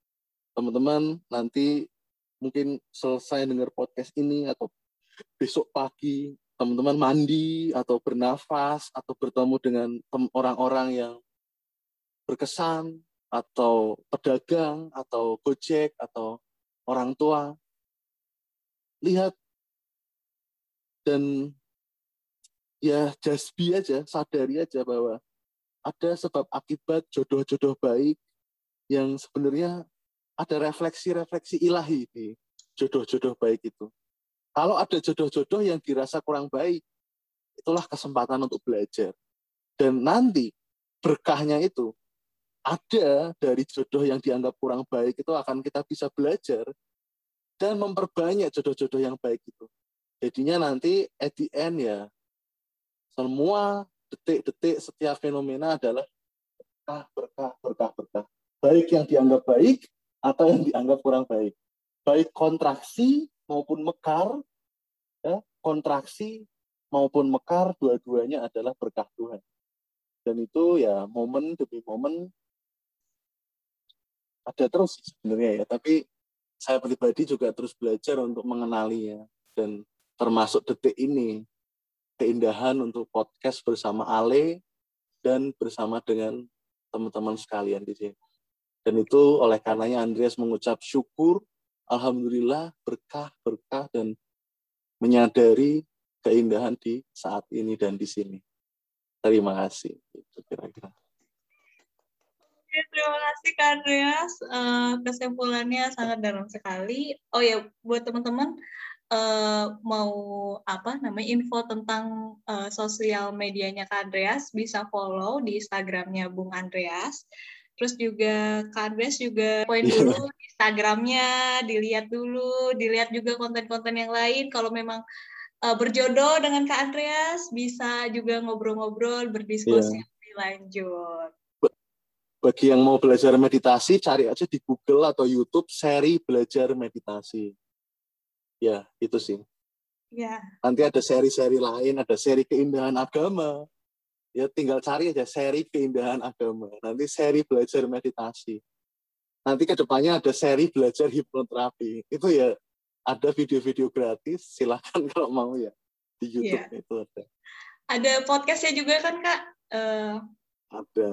teman-teman nanti mungkin selesai dengar podcast ini atau besok pagi teman-teman mandi atau bernafas atau bertemu dengan orang-orang yang berkesan atau pedagang atau gojek atau orang tua lihat dan ya just be aja, sadari aja bahwa ada sebab akibat jodoh-jodoh baik yang sebenarnya ada refleksi-refleksi ilahi di jodoh-jodoh baik itu. Kalau ada jodoh-jodoh yang dirasa kurang baik, itulah kesempatan untuk belajar. Dan nanti berkahnya itu ada dari jodoh yang dianggap kurang baik itu akan kita bisa belajar dan memperbanyak jodoh-jodoh yang baik itu. Jadinya nanti at the end ya semua detik-detik setiap fenomena adalah berkah, berkah, berkah, berkah. Baik yang dianggap baik atau yang dianggap kurang baik. Baik kontraksi maupun mekar, ya, kontraksi maupun mekar, dua-duanya adalah berkah Tuhan. Dan itu ya momen demi momen ada terus sebenarnya ya. Tapi saya pribadi juga terus belajar untuk mengenalinya dan termasuk detik ini keindahan untuk podcast bersama Ale dan bersama dengan teman-teman sekalian di sini. Dan itu oleh karenanya Andreas mengucap syukur, Alhamdulillah berkah, berkah, dan menyadari keindahan di saat ini dan di sini. Terima kasih. Itu kira-kira. terima kasih Kak Andreas. Uh, kesimpulannya sangat dalam sekali. Oh ya, buat teman-teman, uh, mau apa namanya info tentang uh, sosial medianya Kak Andreas bisa follow di Instagramnya Bung Andreas. Terus juga Kak Andreas juga poin iya. dulu Instagramnya, dilihat dulu, dilihat juga konten-konten yang lain. Kalau memang uh, berjodoh dengan Kak Andreas, bisa juga ngobrol-ngobrol, berdiskusi yeah. lebih lanjut. Bagi yang mau belajar meditasi, cari aja di Google atau YouTube seri belajar meditasi ya itu sih. Ya. Nanti ada seri-seri lain ada seri keindahan agama. Ya tinggal cari aja seri keindahan agama. Nanti seri belajar meditasi. Nanti ke depannya ada seri belajar hipnoterapi itu ya ada video-video gratis. Silahkan kalau mau ya di YouTube ya. itu ada. Ada podcastnya juga kan kak? Uh, ada.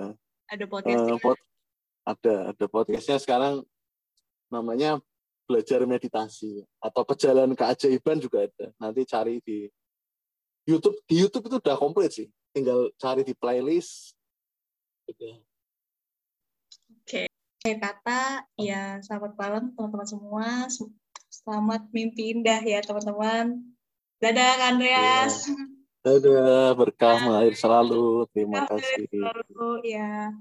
ada podcast uh, pod, ada ada podcastnya. Sekarang namanya belajar meditasi atau perjalanan keajaiban juga ada. Nanti cari di YouTube. Di YouTube itu udah komplit sih. Tinggal cari di playlist. Oke. Okay. Kata ya selamat malam teman-teman semua. Selamat mimpi indah ya teman-teman. Dadah Andreas. Ya. Dadah, berkah mengalir selalu. Terima kasih. Selalu, ya.